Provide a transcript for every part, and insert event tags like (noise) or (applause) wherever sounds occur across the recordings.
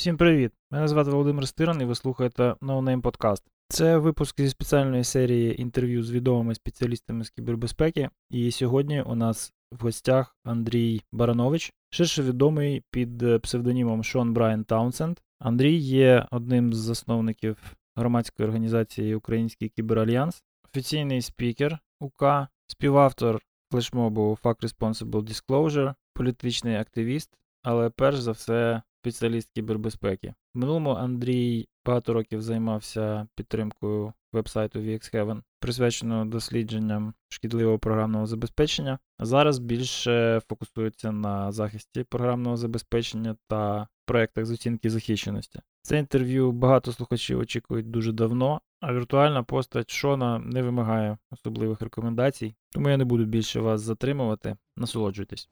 Всім привіт! Мене звати Володимир Стиран і ви слухаєте No Name Podcast. Це випуск зі спеціальної серії інтерв'ю з відомими спеціалістами з кібербезпеки. І сьогодні у нас в гостях Андрій Баранович, ширше відомий під псевдонімом Шон Брайан Таунсенд. Андрій є одним з засновників громадської організації Український кіберальянс, офіційний спікер УК, співавтор флешмобу Fuck Responsible Disclosure, політичний активіст, але перш за все спеціаліст кібербезпеки. В минулому Андрій багато років займався підтримкою вебсайту VXHeaven, присвяченого дослідженням шкідливого програмного забезпечення. Зараз більше фокусується на захисті програмного забезпечення та проєктах з оцінки захищеності. Це інтерв'ю багато слухачів очікують дуже давно, а віртуальна постать Шона не вимагає особливих рекомендацій, тому я не буду більше вас затримувати. Насолоджуйтесь.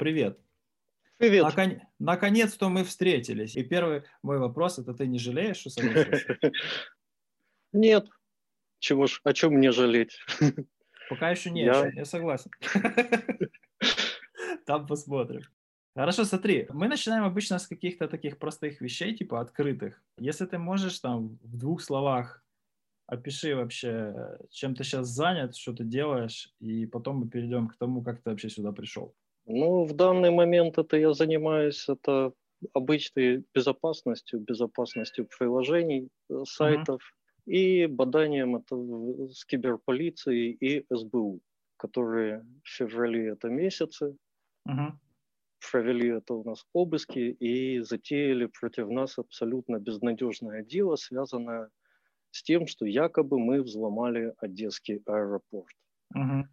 Привет. Привет. Након... Наконец-то мы встретились. И первый мой вопрос это ты не жалеешь, что согласился? (laughs) Нет. Чего ж, о чем мне жалеть? (laughs) Пока еще нет, я, я согласен. (laughs) Там посмотрим. Хорошо, смотри, мы начинаем обычно с каких-то таких простых вещей, типа открытых. Если ты можешь там в двух словах опиши вообще, чем ты сейчас занят, что ты делаешь, и потом мы перейдем к тому, как ты вообще сюда пришел. Ну, в данный момент это я занимаюсь это обычной безопасностью, безопасностью приложений, э, сайтов uh-huh. и боданием это с киберполицией и СБУ, которые в феврале это месяцы uh-huh. провели это у нас обыски и затеяли против нас абсолютно безнадежное дело, связанное с тем, что якобы мы взломали Одесский аэропорт. Uh-huh.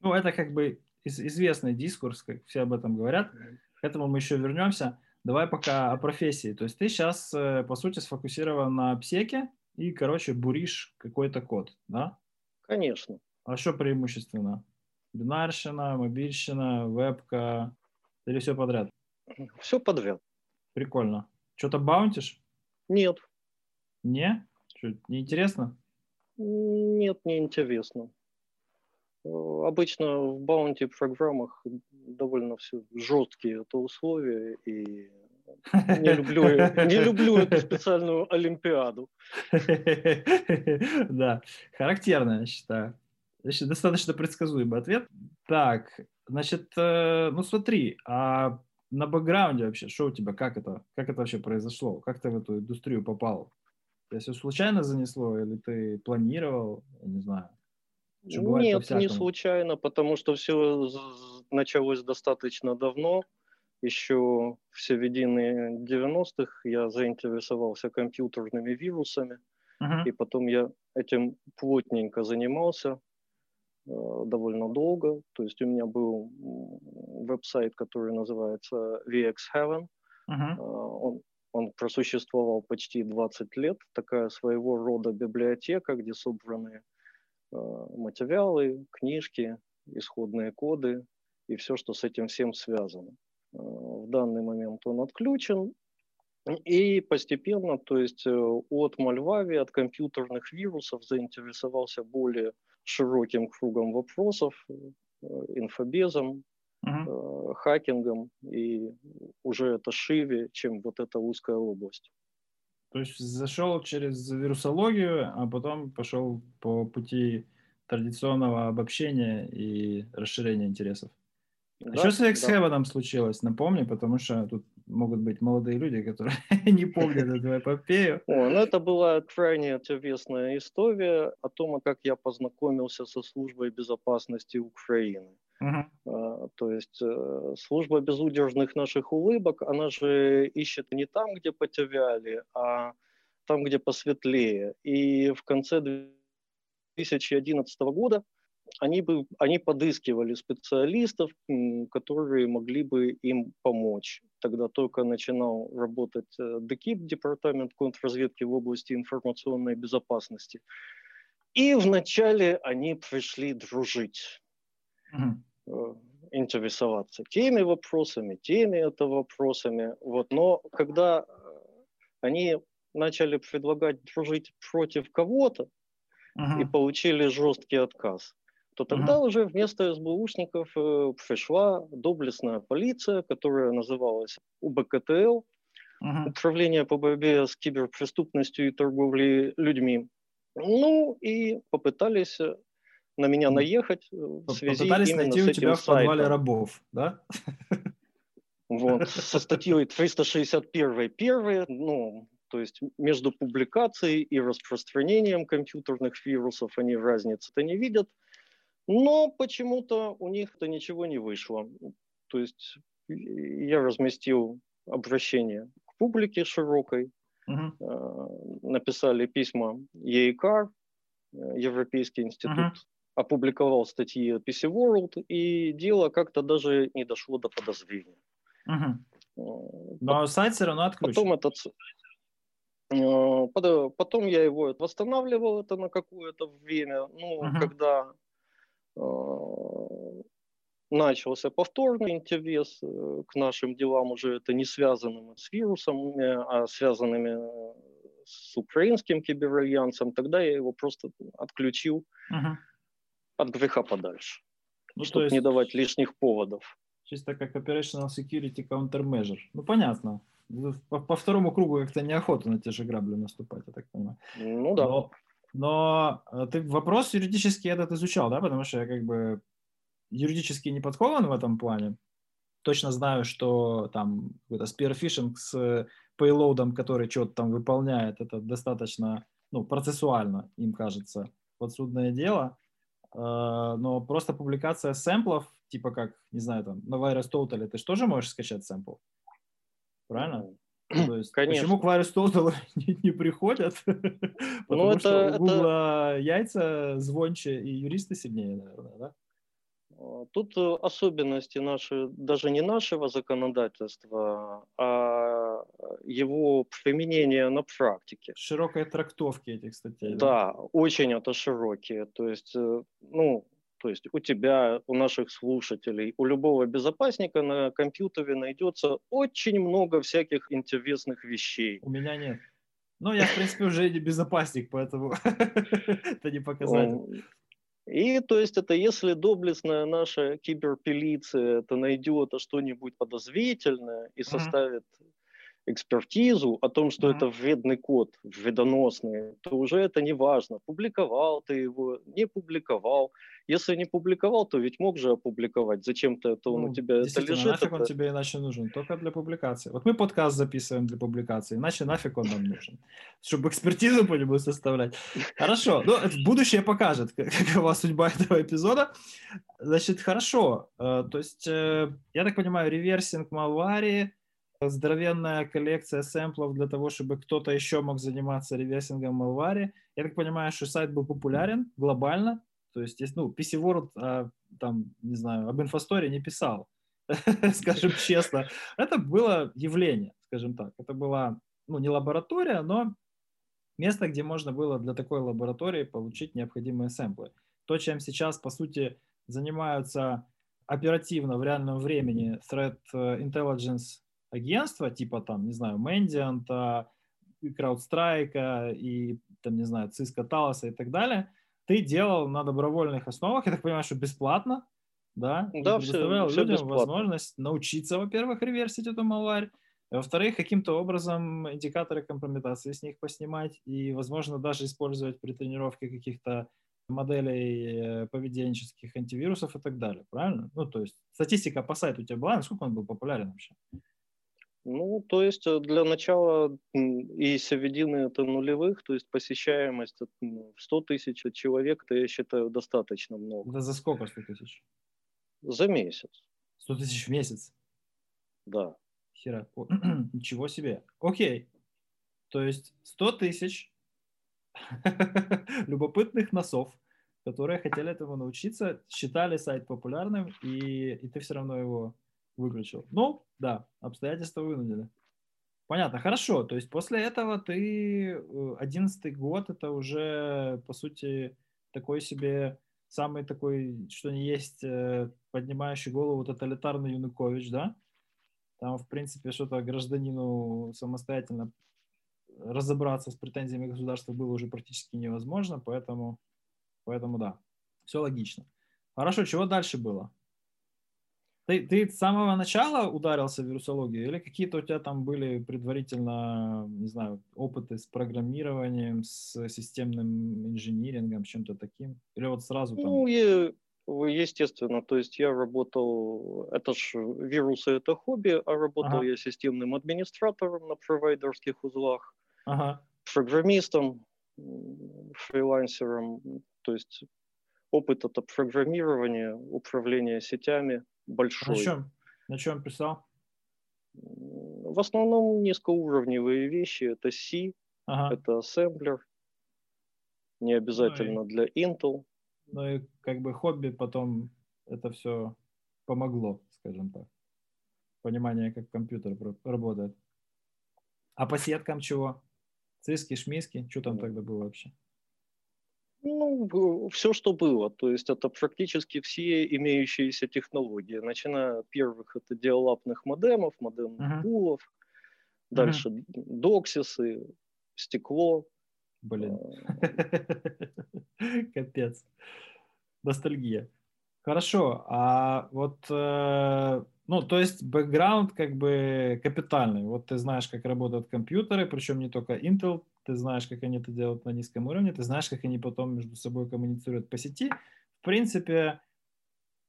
Ну, это как бы известный дискурс, как все об этом говорят. К этому мы еще вернемся. Давай пока о профессии. То есть ты сейчас, э, по сути, сфокусирован на псеке и, короче, буришь какой-то код, да? Конечно. А что преимущественно? Бинарщина, мобильщина, вебка или все подряд? Все подряд. Прикольно. Что-то баунтишь? Нет. Не? Что, не интересно? Нет, не интересно. Обычно в баунти программах довольно все жесткие это условия, и не люблю, (laughs) не люблю эту специальную олимпиаду. (laughs) Да, характерно, я считаю. Значит, достаточно предсказуемый ответ. Так, значит, э, ну смотри, а на бэкграунде вообще, что у тебя, как это, как это вообще произошло? Как ты в эту индустрию попал? Тебя все случайно занесло или ты планировал, я не знаю? Нет, не случайно, потому что все началось достаточно давно. Еще в середине 90-х я заинтересовался компьютерными вирусами, uh-huh. и потом я этим плотненько занимался э, довольно долго. То есть у меня был веб-сайт, который называется VX Heaven. Uh-huh. Э, он, он просуществовал почти 20 лет. Такая своего рода библиотека, где собраны материалы, книжки, исходные коды и все, что с этим всем связано. Э, в данный момент он отключен, и постепенно, то есть э, от Мальвави, от компьютерных вирусов заинтересовался более широким кругом вопросов, инфобезом, uh-huh. хакингом, и уже это шире, чем вот эта узкая область. То есть зашел через вирусологию, а потом пошел по пути традиционного обобщения и расширения интересов. А да, а что с X-Heaven да. случилось? Напомни, потому что тут могут быть молодые люди, которые (laughs) не помнят эту эпопею. О, ну это была крайне интересная история о том, как я познакомился со службой безопасности Украины. Uh-huh. То есть э, служба безудержных наших улыбок, она же ищет не там, где потеряли, а там, где посветлее. И в конце 2011 года они, бы, они подыскивали специалистов, которые могли бы им помочь. Тогда только начинал работать э, ДКИП, Департамент контрразведки в области информационной безопасности. И вначале они пришли дружить. Интересоваться теми вопросами, теми это вопросами. Вот. Но когда они начали предлагать дружить против кого-то uh-huh. и получили жесткий отказ, то тогда uh-huh. уже вместо СБУшников э, пришла доблестная полиция, которая называлась УБКТЛ, uh-huh. Управление по борьбе с киберпреступностью и торговлей людьми. Ну и попытались э, на меня наехать э, в связи Попытались именно найти с у тебя в сайтом. подвале рабов, да? Вот, (laughs) со статьей 361 первые, ну, то есть между публикацией и распространением компьютерных вирусов они разницы-то не видят, но почему-то у них это ничего не вышло. То есть я разместил обращение к публике широкой, uh-huh. написали письма ЕИКАР, э, Европейский институт. Опубликовал статьи PC World, и дело как-то даже не дошло до подозрения. Uh-huh. Но сайт все равно отключен. Потом этот Э, потом я его восстанавливал это на какое-то время. Ну, uh-huh. когда э, начался повторный интерес э, к нашим делам, уже это не связанным с вирусом, а связанными с украинским киберальянсом, тогда я его просто отключил uh-huh. От греха подальше, ну, чтобы есть... не давать лишних поводов. Чисто как Operational Security Countermeasure. Ну, понятно. По, по второму кругу как-то неохота на те же грабли наступать, я так понимаю. Ну да. Но, но э, ты вопрос юридический этот изучал, да? Потому что я как бы юридически не подкован в этом плане. Точно знаю, что там какой-то спирфишинг с пейлоудом, который что-то там выполняет, это достаточно, ну, процессуально, им кажется, подсудное дело. Э, но просто публикация сэмплов, типа как, не знаю, там, на Virus Total, ты же тоже можешь скачать сэмпл? правильно? То есть, Конечно. Почему к Вайру (laughs) не, не приходят? (laughs) Потому ну, что это, у это... яйца звонче и юристы сильнее, наверное, да? Тут э, особенности наши, даже не нашего законодательства, а его применения на практике. Широкой трактовки этих статей. Да, да, очень это широкие. То есть, э, ну, то есть у тебя, у наших слушателей, у любого безопасника на компьютере найдется очень много всяких интересных вещей. У меня нет. Ну, я, в принципе, уже не безопасник, поэтому (laughs) это не показатель. И то есть это если доблестная наша киберпелиция это найдет что-нибудь подозрительное и составит экспертизу о том, что mm-hmm. это вредный код, вредоносный, то уже это не важно. Публиковал ты его, не публиковал. Если не публиковал, то ведь мог же опубликовать. Зачем-то это он ну, у тебя это лежит. нафиг это... он тебе иначе нужен? Только для публикации. Вот мы подкаст записываем для публикации, иначе нафиг он нам нужен? Чтобы экспертизу по нему составлять. Хорошо. Ну, будущее покажет, (laughs) какова судьба этого эпизода. Значит, хорошо. Э, то есть, э, я так понимаю, реверсинг малварии, здоровенная коллекция сэмплов для того, чтобы кто-то еще мог заниматься реверсингом Malware. Я так понимаю, что сайт был популярен глобально, то есть, ну, PC World, а, там, не знаю, об инфосторе не писал, (laughs) скажем честно. Это было явление, скажем так. Это была, ну, не лаборатория, но место, где можно было для такой лаборатории получить необходимые сэмплы. То, чем сейчас, по сути, занимаются оперативно в реальном времени Threat Intelligence агентства, типа там, не знаю, Mendiant, CrowdStrike и там, не знаю, Cisco Talos и так далее, ты делал на добровольных основах, я так понимаю, что бесплатно, да? Да, и предоставлял все, людям бесплатно. возможность научиться, во-первых, реверсить эту малварь, во-вторых, каким-то образом индикаторы компрометации с них поснимать и, возможно, даже использовать при тренировке каких-то моделей э, поведенческих антивирусов и так далее, правильно? Ну, то есть статистика по сайту у тебя была, насколько он был популярен вообще? Ну, то есть э, для начала и середины это нулевых, то есть посещаемость 100 тысяч человек, это я считаю достаточно много. Да за сколько 100 тысяч? За месяц. 100 тысяч в месяц? Да. Хера. О, (clears throat) ничего себе. Окей. То есть 100 тысяч (laughs) любопытных носов которые хотели этому научиться, считали сайт популярным, и, и ты все равно его выключил. Ну, да, обстоятельства вынудили. Понятно, хорошо. То есть после этого ты, э, одиннадцатый год, это уже, по сути, такой себе самый такой, что не есть, э, поднимающий голову тоталитарный Янукович, да? Там, в принципе, что-то гражданину самостоятельно разобраться с претензиями государства было уже практически невозможно, поэтому, поэтому да, все логично. Хорошо, чего дальше было? Ты, ты с самого начала ударился в вирусологию или какие-то у тебя там были предварительно, не знаю, опыты с программированием, с системным инжинирингом, чем-то таким? Или вот сразу там... Ну, я, естественно, то есть я работал, это ж вирусы это хобби, а работал ага. я системным администратором на провайдерских узлах, ага. программистом, фрилансером, то есть опыт это программирование, управление сетями – большой. На чем? На чем писал? В основном низкоуровневые вещи. Это C, ага. это ассемблер. Не обязательно ну и, для Intel. Ну и как бы хобби потом это все помогло, скажем так. Понимание, как компьютер работает. А по сеткам чего? Циски, шмиски? Что там тогда было вообще? Ну, все, что было. То есть это практически все имеющиеся технологии. Начиная от первых это диалапных модемов, модемных uh-huh. пулов, дальше uh-huh. доксисы, стекло. Блин. (laughs) Капец. Ностальгия. Хорошо, а вот, э, ну, то есть бэкграунд как бы капитальный. Вот ты знаешь, как работают компьютеры, причем не только Intel, ты знаешь, как они это делают на низком уровне, ты знаешь, как они потом между собой коммуницируют по сети. В принципе,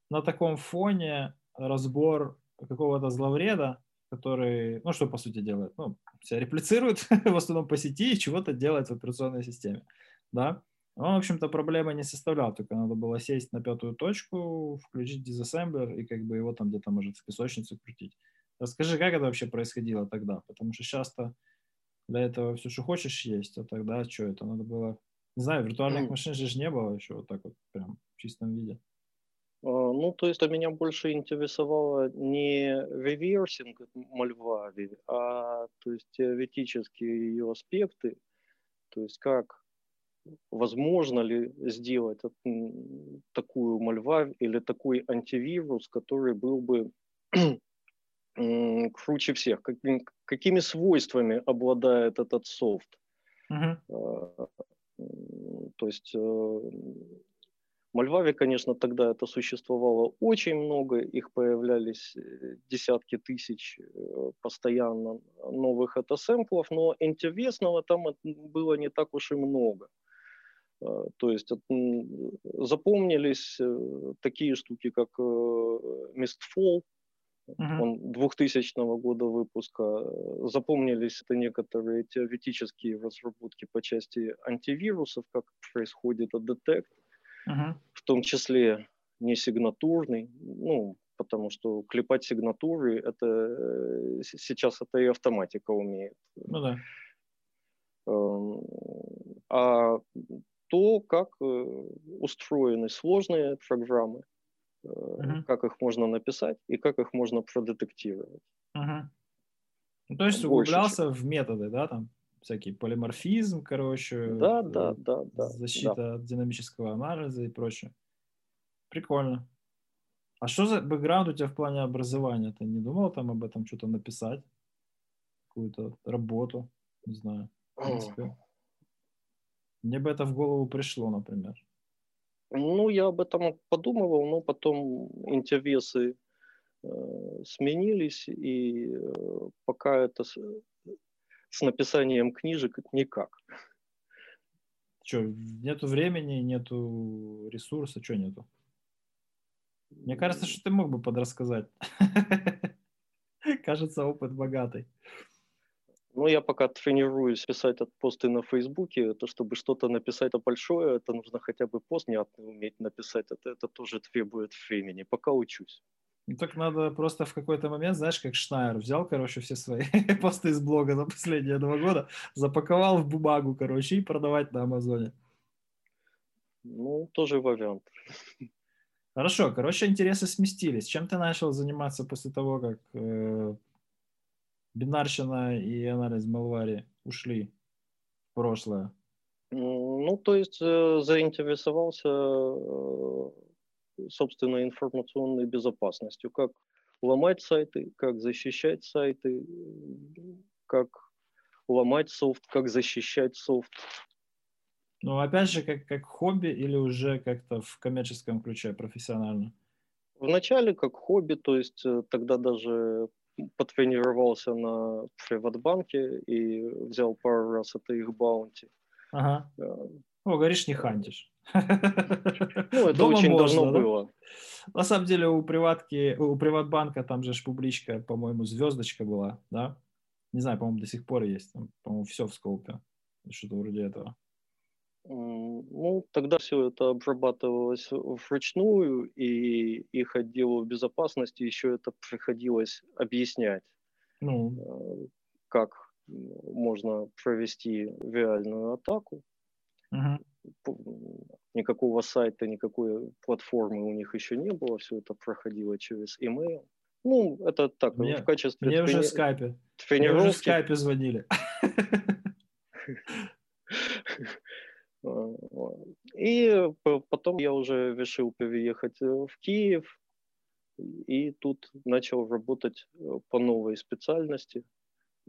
на таком фоне разбор какого-то зловреда, который, ну, что по сути делает? Ну, себя реплицирует (laughs) в основном по сети и чего-то делает в операционной системе, да. Он, в общем-то, проблемы не составлял, только надо было сесть на пятую точку, включить дизассемблер и как бы его там где-то, может, в песочницу крутить. Расскажи, как это вообще происходило тогда, потому что часто для этого все, что хочешь, есть, а тогда что это? Надо было... Не знаю, виртуальных машин же не было еще вот так вот прям в чистом виде. А, ну, то есть, а меня больше интересовало не реверсинг Мальвави, а то есть теоретические ее аспекты, то есть как возможно ли сделать такую Мальвави или такой антивирус, который был бы круче всех? Какими, какими свойствами обладает этот софт? Uh-huh. То есть в э, Мальваве, конечно, тогда это существовало очень много, их появлялись э, десятки тысяч постоянно новых это-сэмплов, но интересного там было не так уж и много. То есть запомнились такие штуки, как Mistfall, Uh-huh. Он 2000 года выпуска. Запомнились это некоторые теоретические разработки по части антивирусов, как происходит детект, uh-huh. в том числе не сигнатурный, ну, потому что клепать сигнатуры, это э, сейчас это и автоматика умеет. Ну да. Эм, а то, как э, устроены сложные программы, uh-huh. как их можно написать и как их можно продетектировать. Uh-huh. Ну, то есть Больше углублялся чем. в методы, да, там всякий полиморфизм, короче, да, да, да, да, защита да. от динамического анализа и прочее. Прикольно. А что за бэкграунд у тебя в плане образования? Ты не думал там об этом что-то написать? Какую-то работу? Не знаю. В принципе. Мне бы это в голову пришло, например. Ну, я об этом подумывал, но потом интересы э, сменились, и э, пока это с, с написанием книжек никак. Что, нету времени, нету ресурса, что нету? Мне кажется, что ты мог бы подрассказать. (laughs) Кажется, опыт богатый. Ну, я пока тренируюсь писать от посты на Фейсбуке, то чтобы что-то написать это большое, это нужно хотя бы пост внятный уметь написать, это, это тоже требует времени, пока учусь. Ну, так надо просто в какой-то момент, знаешь, как Шнайер взял, короче, все свои (laughs) посты из блога за последние два года, запаковал в бумагу, короче, и продавать на Амазоне. Ну, тоже вариант. Хорошо, короче, интересы сместились. Чем ты начал заниматься после того, как э, бинарщина и анализ Малвари ушли в прошлое? Ну, то есть э, заинтересовался, э, собственно, информационной безопасностью. Как ломать сайты, как защищать сайты, как ломать софт, как защищать софт. Ну, опять же, как, как хобби или уже как-то в коммерческом ключе, профессионально? Вначале как хобби, то есть э, тогда даже потренировался на приватбанке и взял пару раз это их баунти. Ага. О, говоришь, не хантишь. Ну, это Дома очень можно, давно да? было. На самом деле у приватки, у приватбанка там же публичка, по-моему, звездочка была, да? Не знаю, по-моему, до сих пор есть. Там, по-моему, все в скопе. Что-то вроде этого. Ну, тогда все это обрабатывалось вручную, и их отделу безопасности еще это приходилось объяснять, ну. Э, как можно провести реальную атаку. Угу. Никакого сайта, никакой платформы у них еще не было, все это проходило через email. Ну, это так, мне, в качестве... Мне трени... уже в скайпе. Тренировки... Мне уже в скайпе звонили. (laughs) И потом я уже решил переехать э, в Киев, и тут начал работать э, по новой специальности,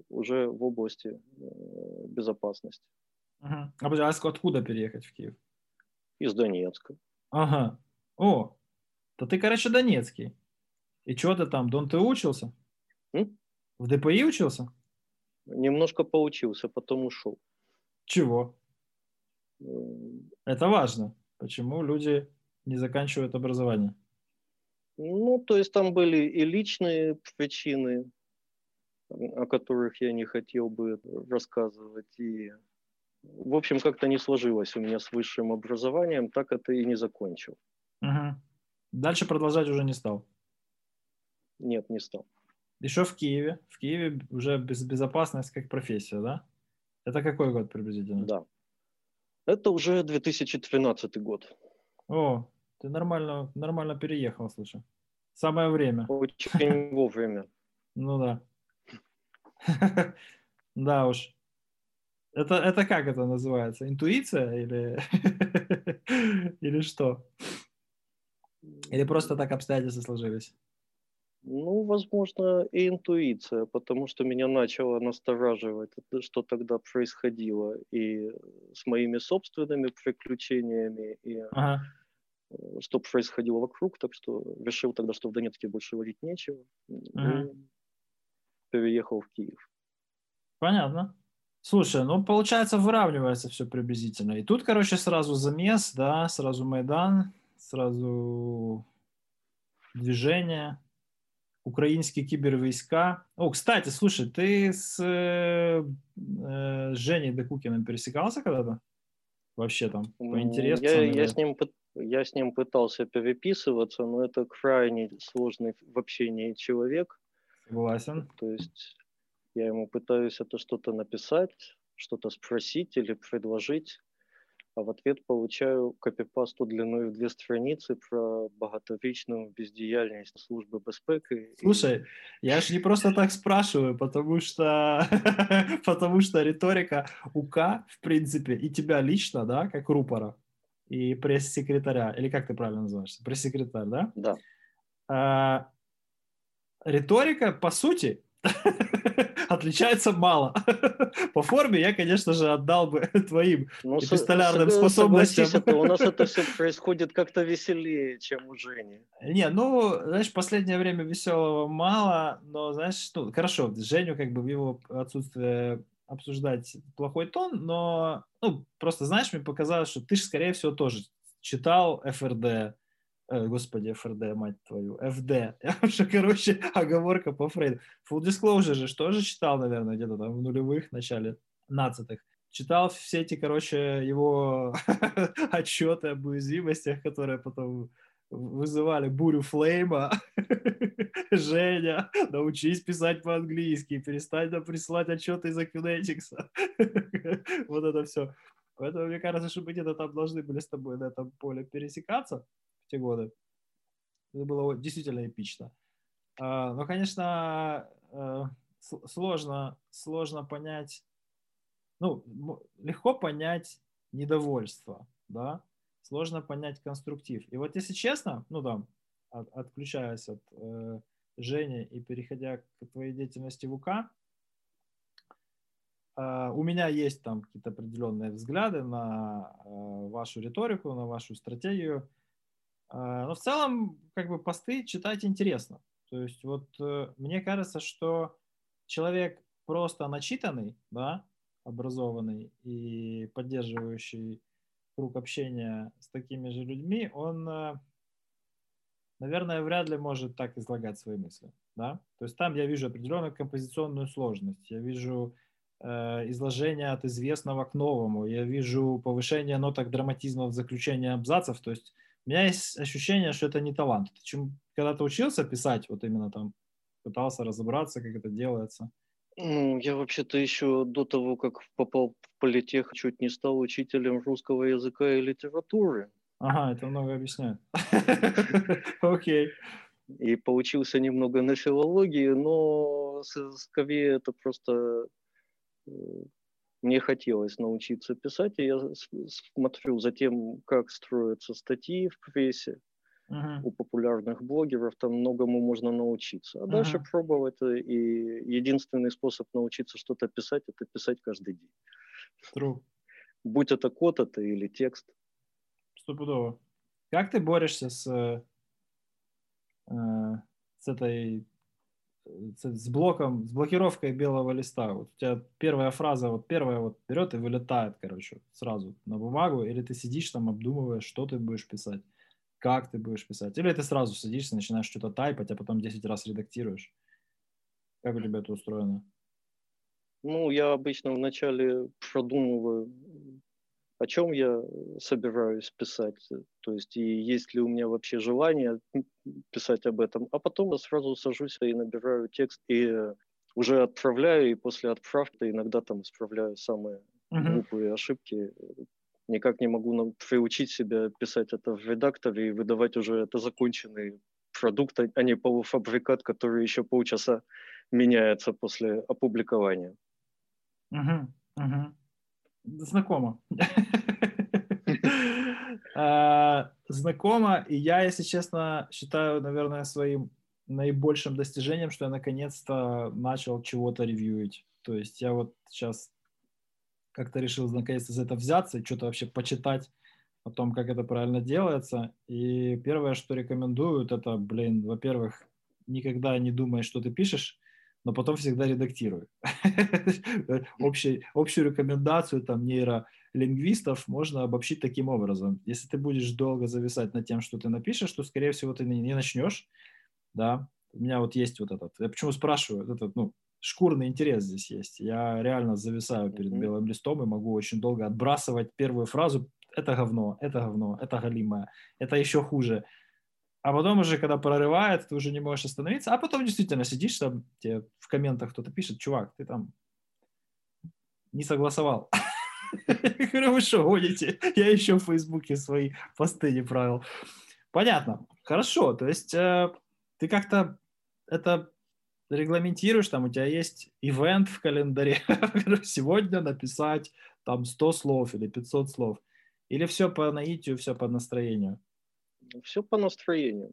уже в области э, безопасности. Угу. А откуда переехать в Киев? Из Донецка. Ага. О, то ты, короче, донецкий. И что ты там, Дон, ты учился? М? В ДПИ учился? Немножко поучился, потом ушел. Чего? Это важно. Почему люди не заканчивают образование? Ну, то есть там были и личные причины, о которых я не хотел бы рассказывать. И, в общем, как-то не сложилось у меня с высшим образованием, так это и не закончил. Угу. Дальше продолжать уже не стал? Нет, не стал. Еще в Киеве. В Киеве уже без, безопасность как профессия, да? Это какой год приблизительно? Да. Это уже 2013 год. О, ты нормально, нормально переехал, слушай. Самое время. Очень (laughs) вовремя. Ну да. (laughs) Да уж. Это, это как это называется? Интуиция или, (laughs) или что? Или просто так обстоятельства сложились? Ну, возможно, и интуиция, потому что меня начало настораживать, что тогда происходило и с моими собственными приключениями, и ага. Э, что происходило вокруг, так что решил тогда, что в Донецке больше ловить нечего, ага. и переехал в Киев. Понятно. Слушай, ну, получается, выравнивается все приблизительно. И тут, короче, сразу замес, да, сразу Майдан, сразу движение, украинские кибервойска. О, кстати, слушай, ты с э, э, Женей Декукиным пересекался когда-то? Вообще там, по интересу? Я, я, с ним, я с ним пытался переписываться, но это крайне сложный в общении человек. Согласен. То есть я ему пытаюсь это что-то написать, что-то спросить или предложить а в ответ получаю копипасту длиной в две страницы про багаторічну бездіяльність службы безпеки. Слушай, я ж не просто так спрашиваю, потому что, (laughs) потому что риторика УК, в принципе, и тебя лично, да, как рупора, и пресс-секретаря, или как ты правильно называешься, пресс-секретарь, да? Да. А, риторика, по сути, (laughs) отличается мало. (laughs) По форме я, конечно же, отдал бы (laughs) твоим ну, эпистолярным способностям. Это, у нас это все (laughs) происходит как-то веселее, чем у Жени. Не, ну, знаешь, последнее время веселого мало, но, знаешь, ну, хорошо, Женю как бы в его отсутствие обсуждать плохой тон, но, ну, просто, знаешь, мне показалось, что ты же, скорее всего, тоже читал ФРД, господи, ФРД, мать твою, ФД. (laughs) Я уже, короче, оговорка по Фрейду. Full Disclosure же тоже читал, наверное, где-то там в нулевых, начале нацатых. Читал все эти, короче, его (laughs) отчеты об уязвимостях, которые потом вызывали бурю флейма. (laughs) Женя, научись писать по-английски, перестань нам присылать отчеты из Acunetics. вот это все. Поэтому мне кажется, что мы где-то там должны были с тобой на этом поле пересекаться те годы. Это было действительно эпично. А, но, конечно, э, сложно, сложно понять, ну, легко понять недовольство, да, сложно понять конструктив. И вот если честно, ну от, отключаясь от э, Жени и переходя к твоей деятельности в УК, э, у меня есть там какие-то определенные взгляды на вашу риторику, на вашу стратегию, но в целом как бы посты читать интересно. То есть вот э, мне кажется, что человек просто начитанный, да, образованный и поддерживающий круг общения с такими же людьми, он, э, наверное, вряд ли может так излагать свои мысли. Да? То есть там я вижу определенную композиционную сложность, я вижу э, изложение от известного к новому, я вижу повышение ноток драматизма в заключении абзацев. То есть у меня есть ощущение, что это не талант. Ты чем, когда ты учился писать, вот именно там пытался разобраться, как это делается – ну, я вообще-то еще до того, как попал в политех, чуть не стал учителем русского языка и литературы. Ага, это много объясняет. (laughs) Окей. И поучился немного на филологии, но скорее это просто э, мне хотелось научиться писать, и я смотрю за тем, как строятся статьи в прессе, uh-huh. у популярных блогеров, там многому можно научиться. А uh-huh. дальше пробовать, э, и единственный способ научиться что-то писать, это писать каждый день. True. Будь это код это или текст. Стопудово. Как ты борешься с, э, с этой с блоком, с блокировкой белого листа. Вот у тебя первая фраза, вот первая вот берет и вылетает, короче, сразу на бумагу, или ты сидишь там, обдумываешь, что ты будешь писать как ты будешь писать. Или ты сразу садишься, начинаешь что-то тайпать, а потом 10 раз редактируешь. Как у тебя это устроено? Ну, я обычно вначале продумываю, о чем я собираюсь писать, то есть и есть ли у меня вообще желание писать об этом, а потом я сразу сажусь и набираю текст и уже отправляю, и после отправки иногда там исправляю самые глупые ошибки, никак не могу приучить себя писать это в редакторе и выдавать уже это законченный продукт, а не полуфабрикат, который еще полчаса меняется после опубликования. Угу, угу. Знакомо. (laughs) А, знакомо, и я, если честно, считаю, наверное, своим наибольшим достижением, что я наконец-то начал чего-то ревьюить. То есть я вот сейчас как-то решил наконец-то за это взяться и что-то вообще почитать о том, как это правильно делается. И первое, что рекомендуют, это, блин, во-первых, никогда не думай, что ты пишешь, но потом всегда редактируй. (laughs) Общую рекомендацию там нейролингвистов можно обобщить таким образом. Если ты будешь долго зависать над тем, что ты напишешь, то, скорее всего, ты не начнешь. Да, у меня вот есть вот этот. Я почему спрашиваю? Этот, ну, шкурный интерес здесь есть. Я реально зависаю перед mm-hmm. белым листом и могу очень долго отбрасывать первую фразу «это говно», «это говно», «это галимое», «это еще хуже». А потом уже, когда прорывает, ты уже не можешь остановиться. А потом действительно сидишь там, тебе в комментах кто-то пишет, чувак, ты там не согласовал. Я (laughs) говорю, вы что, гоните? Я еще в Фейсбуке свои посты не правил. Понятно. Хорошо. То есть э, ты как-то это регламентируешь, там у тебя есть ивент в календаре, (laughs) сегодня написать там 100 слов или 500 слов, или все по наитию, все по настроению? Все по настроению.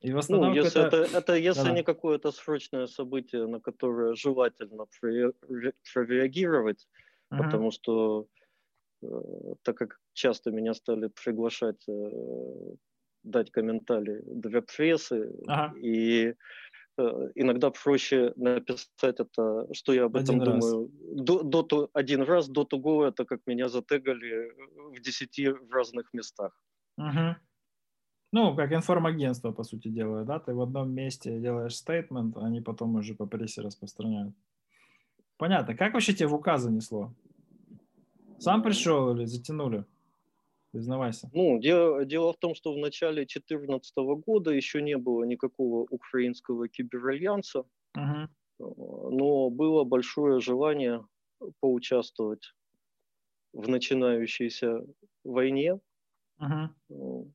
И в основном ну, если это, это, это если да. не какое-то срочное событие, на которое желательно прореагировать, uh-huh. потому что э, так как часто меня стали приглашать э, дать комментарии для прессы, ага. и Э, иногда проще написать это, что я об этом один думаю, до, до, до, один раз до того, это как меня затегали в десяти разных местах. Угу. Ну, как информагентство, по сути, делает, да? Ты в одном месте делаешь стейтмент, они потом уже по прессе распространяют. Понятно. Как вообще тебе в указ занесло? Сам пришел или затянули? Признавайся. Ну, дело, дело в том, что в начале 2014 года еще не было никакого украинского киберальянса, uh-huh. но было большое желание поучаствовать в начинающейся войне. Uh-huh.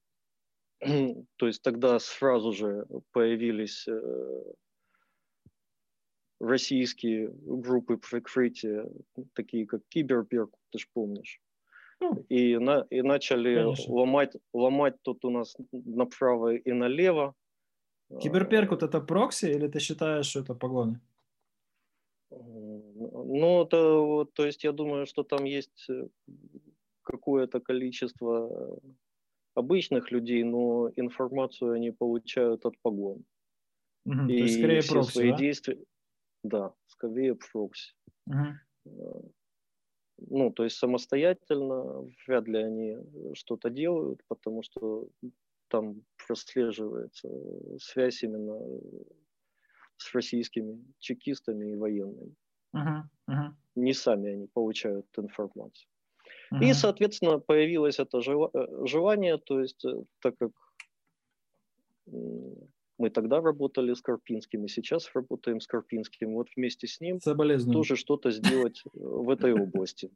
(clears throat) То есть тогда сразу же появились российские группы прикрытия, такие как Киберберг, ты же помнишь. Ну, и, на, и начали ломать, ломать тут у нас направо и налево. Киберперкут это прокси или ты считаешь, что это погоны? Ну, это, то есть я думаю, что там есть э, какое-то количество обычных людей, но информацию они получают от погон. Угу, и то есть скорее все прокси, свои да? действия, да, скорее прокси. Угу. Ну, то есть самостоятельно вряд ли они что-то делают, потому что там прослеживается связь именно с российскими чекистами и военными. Uh-huh, uh-huh. Не сами они получают информацию. Uh-huh. И, соответственно, появилось это желание, то есть, э, так как мы тогда работали с Карпинским, и сейчас работаем с Карпинским. Вот вместе с ним тоже что-то сделать э, в этой области.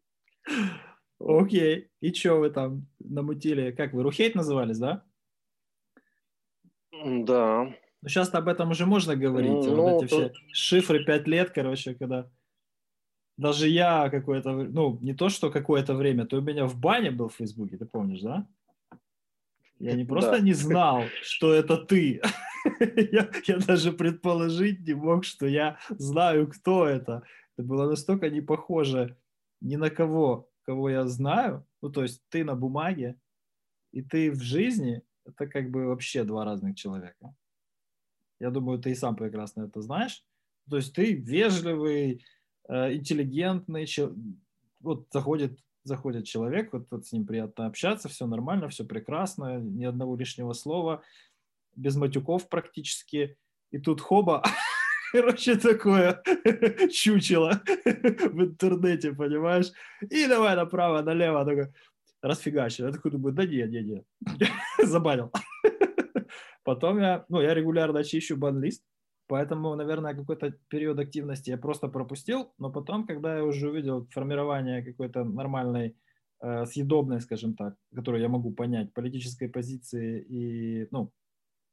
Окей. И что вы там намутили? Как вы, Рухейт назывались, да? Да. Ну, сейчас об этом уже можно говорить. Ну, вот эти то... все шифры пять лет, короче, когда даже я какое-то, ну, не то, что какое-то время, то у меня в бане был в Фейсбуке, ты помнишь, да? Я не просто да. не знал, что это ты. (laughs) я, я даже предположить не мог, что я знаю, кто это. Это было настолько не похоже ни на кого, кого я знаю. Ну, то есть ты на бумаге, и ты в жизни, это как бы вообще два разных человека. Я думаю, ты и сам прекрасно это знаешь. То есть ты вежливый, интеллигентный, вот заходит, заходит человек, вот, вот с ним приятно общаться, все нормально, все прекрасно, ни одного лишнего слова, без матюков практически. И тут хоба, (laughs) короче, такое (laughs) чучело (laughs) в интернете, понимаешь? И давай направо, налево, такой расфигачил. Я такой думаю, да нет, нет, нет, забанил. Потом я, ну, я регулярно чищу бан-лист, поэтому, наверное, какой-то период активности я просто пропустил, но потом, когда я уже увидел формирование какой-то нормальной, э, съедобной, скажем так, которую я могу понять, политической позиции и, ну,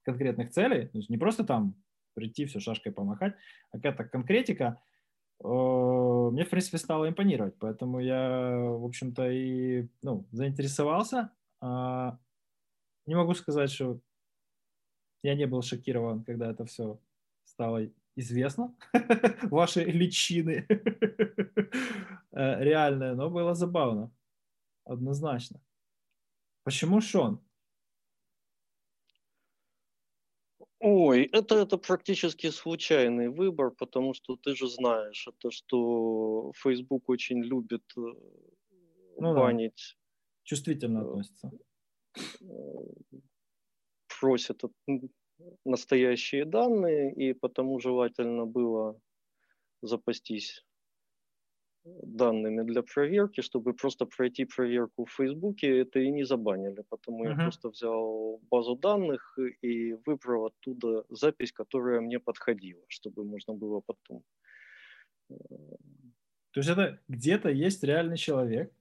конкретных целей, то есть не просто там прийти, все шашкой помахать, а какая-то конкретика, э, мне, в принципе, стало импонировать. Поэтому я, в общем-то, и ну, заинтересовался. А, не могу сказать, что я не был шокирован, когда это все стало известно, (laughs) ваши личины (laughs) э, реальные, но было забавно, однозначно. Почему Шон? Ой, это, это практически случайный выбор, потому что ты же знаешь, это что Facebook очень любит э, ну, банить. Да. Чувствительно э, относится. Просят настоящие данные, и потому желательно было запастись данными для проверки, чтобы просто пройти проверку в Фейсбуке, это и не забанили. Потому uh-huh. я просто взял базу данных и выбрал оттуда запись, которая мне подходила, чтобы можно было потом... Э, То есть это где-то есть реальный человек,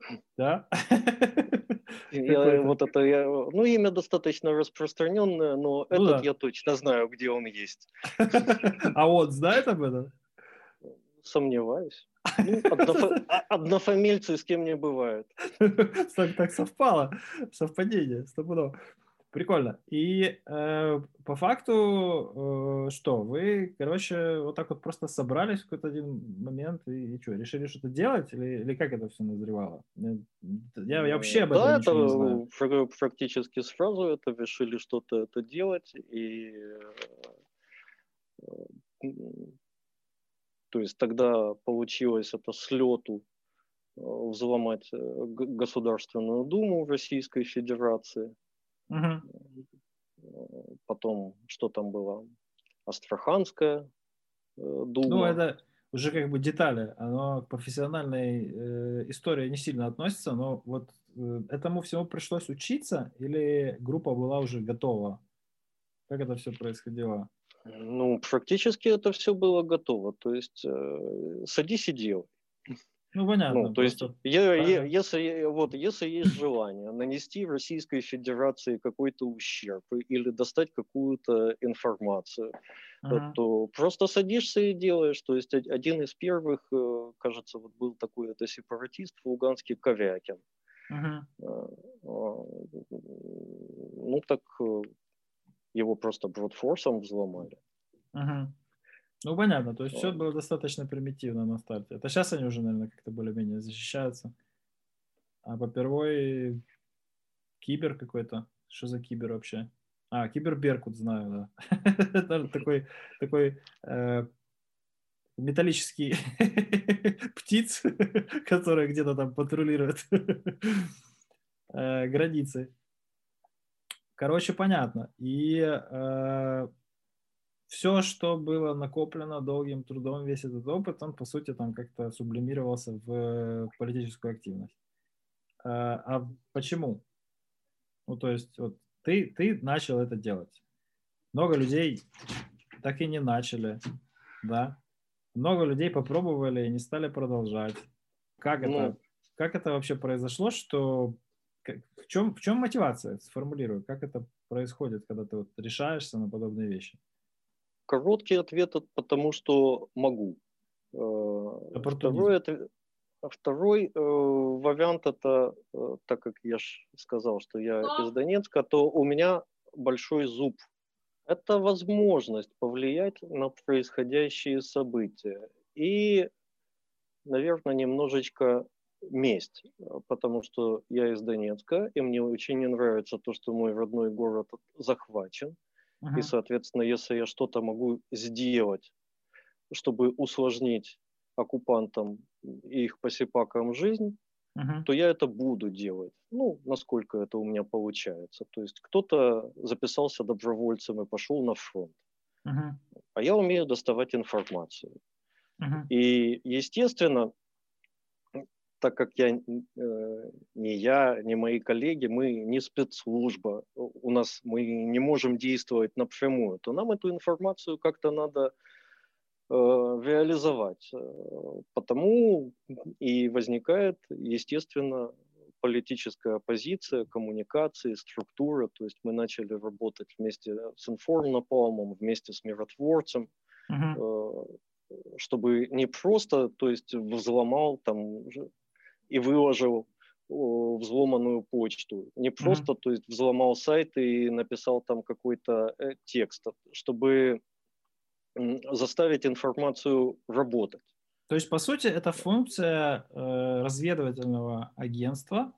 (clears throat) да? (laughs) Я, вот это я, ну имя достаточно распространенное, но ну, этот да. я точно знаю, где он есть. (laughs) А он знает об этом? Сомневаюсь. Ну. (laughs) А, однофамильцы с кем не бывает. Так, (laughs) так совпало. Совпадение, стопудово. Прикольно. И э, по факту, э, что, вы, короче, вот так вот просто собрались в какой-то один момент и, и что, решили что-то делать? Или, или как это все назревало? Я, я вообще об этом да, ничего это не знаю. практически сразу это решили что-то это делать. И э, то есть тогда получилось это с лету э, взломать э, Государственную Думу Российской Федерации. Угу. Потом, что там было? Астраханская Дума. Ну, это уже как бы детали. Оно к профессиональной э, истории не сильно относится, но вот э, этому всему пришлось учиться или группа была уже готова? Как это все происходило? Ну, практически это все было готово. То есть э, садись и делай. Ну, понятно. Ну, то есть, я, я, если, вот, если есть желание нанести Российской Федерации какой-то ущерб или достать какую-то информацию, uh-huh. то просто садишься и делаешь. То есть, один из первых, э, кажется, вот был такой это сепаратист луганский Ковякин. Uh-huh. Ну, так э, его просто бродфорсом взломали. Uh-huh. Ну, понятно, то есть все было достаточно примитивно на старте. Это сейчас они уже, наверное, как-то более-менее защищаются. А по первой кибер какой-то. Что за кибер вообще? А, кибер Беркут знаю, да. (laughs) такой, такой э, металлический (laughs) птиц, (laughs) который где-то там патрулирует э, границы. Короче, понятно. И э, все, что было накоплено долгим трудом, весь этот опыт, он, по сути, там как-то сублимировался в политическую активность. А, а почему? Ну, то есть, вот ты, ты начал это делать. Много людей так и не начали, да. Много людей попробовали и не стали продолжать. Как ну, это, как это вообще произошло, что в чем, в чем мотивация? Сформулирую, как это происходит, когда ты вот решаешься на подобные вещи? Короткий ответ – потому что могу. Э, второй, ответ, второй э, вариант – это, э, так как я сказал, что я из Донецка, то у меня большой зуб. Это возможность повлиять на происходящие события. И, наверное, немножечко месть, потому что я из Донецка, и мне очень не нравится то, что мой родной город захвачен. Uh-huh. И, соответственно, если я что-то могу сделать, чтобы усложнить оккупантам и их посипакам жизнь, uh-huh. то я это буду делать. Ну, насколько это у меня получается. То есть кто-то записался добровольцем и пошел на фронт. Uh-huh. А я умею доставать информацию. Uh-huh. И, естественно, так как я, э, не я, не мои коллеги, мы не спецслужба, у нас мы не можем действовать напрямую, то нам эту информацию как-то надо э, реализовать. Э, потому и возникает, естественно, политическая оппозиция, коммуникации, структура. То есть мы начали работать вместе с Информнапалмом, вместе с миротворцем, uh-huh. чтобы не просто, то есть взломал там и выложил взломанную почту. Не просто, mm-hmm. то есть взломал сайт и написал там какой-то э, текст, чтобы заставить информацию работать. То есть, по сути, это функция э, разведывательного агентства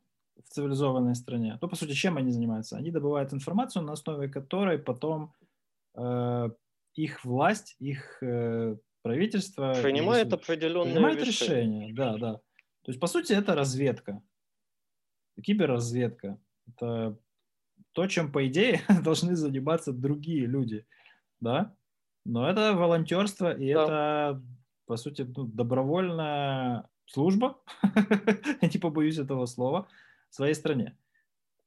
в цивилизованной стране. Ну, по сути, чем они занимаются? Они добывают информацию, на основе которой потом э, их власть, их э, правительство принимает определенные принимает решения. решения. Да, да. То есть, по сути, это разведка. Киберразведка. Это то, чем, по идее, (laughs) должны заниматься другие люди. Да? Но это волонтерство, и да. это, по сути, ну, добровольная служба, (laughs) я не побоюсь этого слова, в своей стране.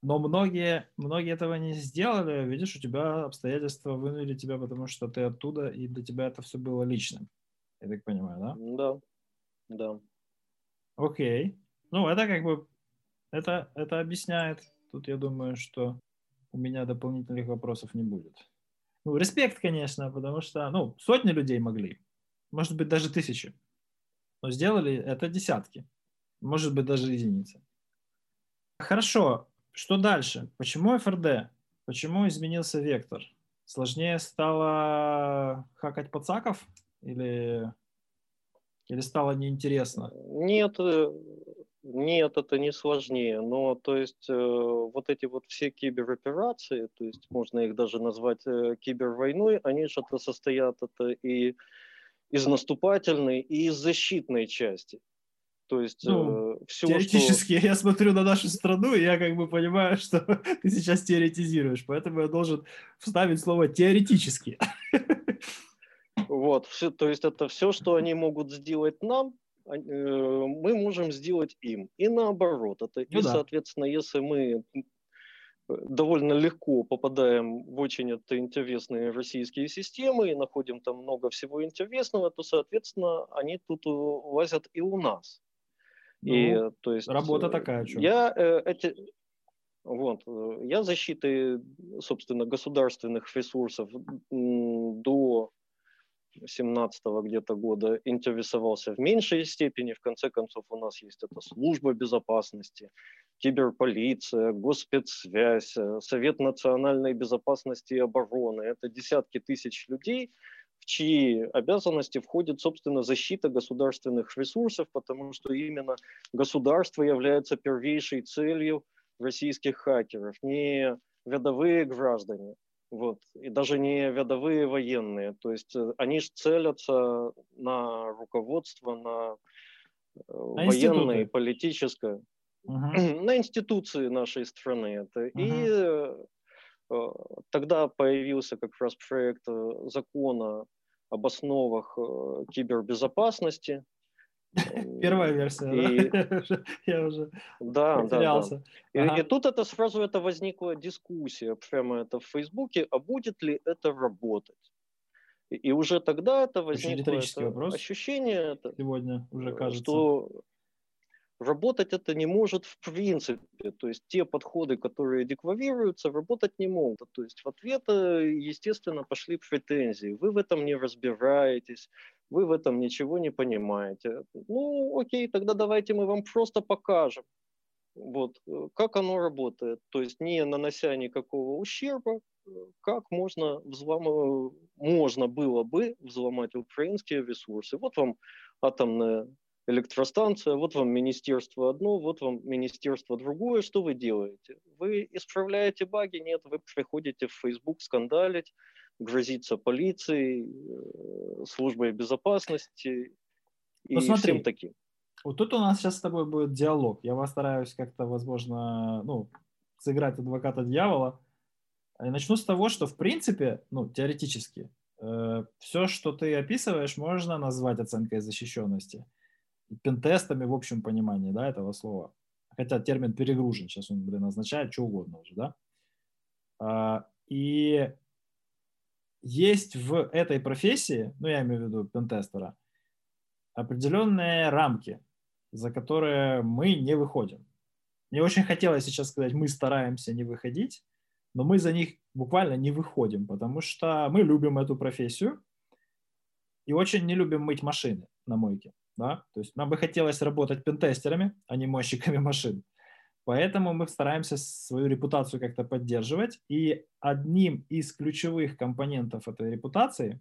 Но многие, многие этого не сделали. Видишь, у тебя обстоятельства вынули тебя, потому что ты оттуда, и для тебя это все было личным. Я так понимаю, да? Да, да. Окей. Ну, это как бы, это, это объясняет. Тут я думаю, что у меня дополнительных вопросов не будет. Ну, респект, конечно, потому что, ну, сотни людей могли. Может быть, даже тысячи. Но сделали это десятки. Может быть, даже единицы. Хорошо. Что дальше? Почему ФРД? Почему изменился вектор? Сложнее стало хакать пацаков? Или или стало неинтересно? Нет, э, нет, это не сложнее. Но то есть э, вот эти вот все кибероперации, то есть можно их даже назвать э, кибервойной, они же это состоят это и из наступательной, и из защитной части. То есть ну, э, все, теоретически что... (laughs) я смотрю на нашу страну, и я как бы понимаю, что (laughs) ты сейчас теоретизируешь, поэтому я должен вставить слово теоретически. (laughs) Вот, все, то есть это все, что они могут сделать нам, э, мы можем сделать им. И наоборот. Это, ну, и, да. соответственно, если мы э, довольно легко попадаем в очень это интересные российские системы и находим там много всего интересного, то, соответственно, они тут лазят и у нас. Ну, и, то есть, работа такая. Что? Я э, эти, вот, я защитой, собственно, государственных ресурсов до 17 где-то года интересовался в меньшей степени. В конце концов, у нас есть эта служба безопасности, киберполиция, госпецсвязь, э, Совет национальной безопасности и обороны. Это десятки тысяч людей, в чьи обязанности входит, собственно, защита государственных ресурсов, потому что именно государство является первейшей целью российских хакеров, не рядовые граждане вот, и даже не рядовые военные. То есть э, они же целятся на руководство, на, э, на военное и политическое, угу. (clears throat) на институции нашей страны. Это. Угу. И э, тогда появился как раз проект закона об основах кибербезопасности, Первая версия, и... (laughs) да? Я уже да, потерялся. Да, да. И, ага. и тут это сразу это возникла дискуссия прямо это в Фейсбуке, а будет ли это работать? И, и уже тогда это возникло это вопрос. ощущение, это, сегодня уже кажется, что работать это не может в принципе. То есть те подходы, которые декларируются, работать не могут. То есть в ответ, естественно, пошли претензии. Вы в этом не разбираетесь, вы в этом ничего не понимаете. Ну, окей, тогда давайте мы вам просто покажем, вот, как оно работает. То есть не нанося никакого ущерба, как можно, взлом... можно было бы взломать украинские ресурсы. Вот вам атомная электростанция, вот вам министерство одно, вот вам министерство другое. Что вы делаете? Вы исправляете баги? Нет, вы приходите в Facebook скандалить, грозиться полицией, э, службой безопасности и ну, смотри, всем таким. Вот тут у нас сейчас с тобой будет диалог. Я постараюсь как-то, возможно, ну, сыграть адвоката дьявола. И начну с того, что, в принципе, ну, теоретически, э, все, что ты описываешь, можно назвать оценкой защищенности. Пентестами в общем понимании, да, этого слова. Хотя термин перегружен, сейчас он, блин, означает что угодно уже, да. А, и есть в этой профессии, ну, я имею в виду пентестера, определенные рамки, за которые мы не выходим. Мне очень хотелось сейчас сказать, мы стараемся не выходить, но мы за них буквально не выходим, потому что мы любим эту профессию и очень не любим мыть машины на мойке. Да? То есть нам бы хотелось работать пентестерами, а не мойщиками (laughs) машин. Поэтому мы стараемся свою репутацию как-то поддерживать. И одним из ключевых компонентов этой репутации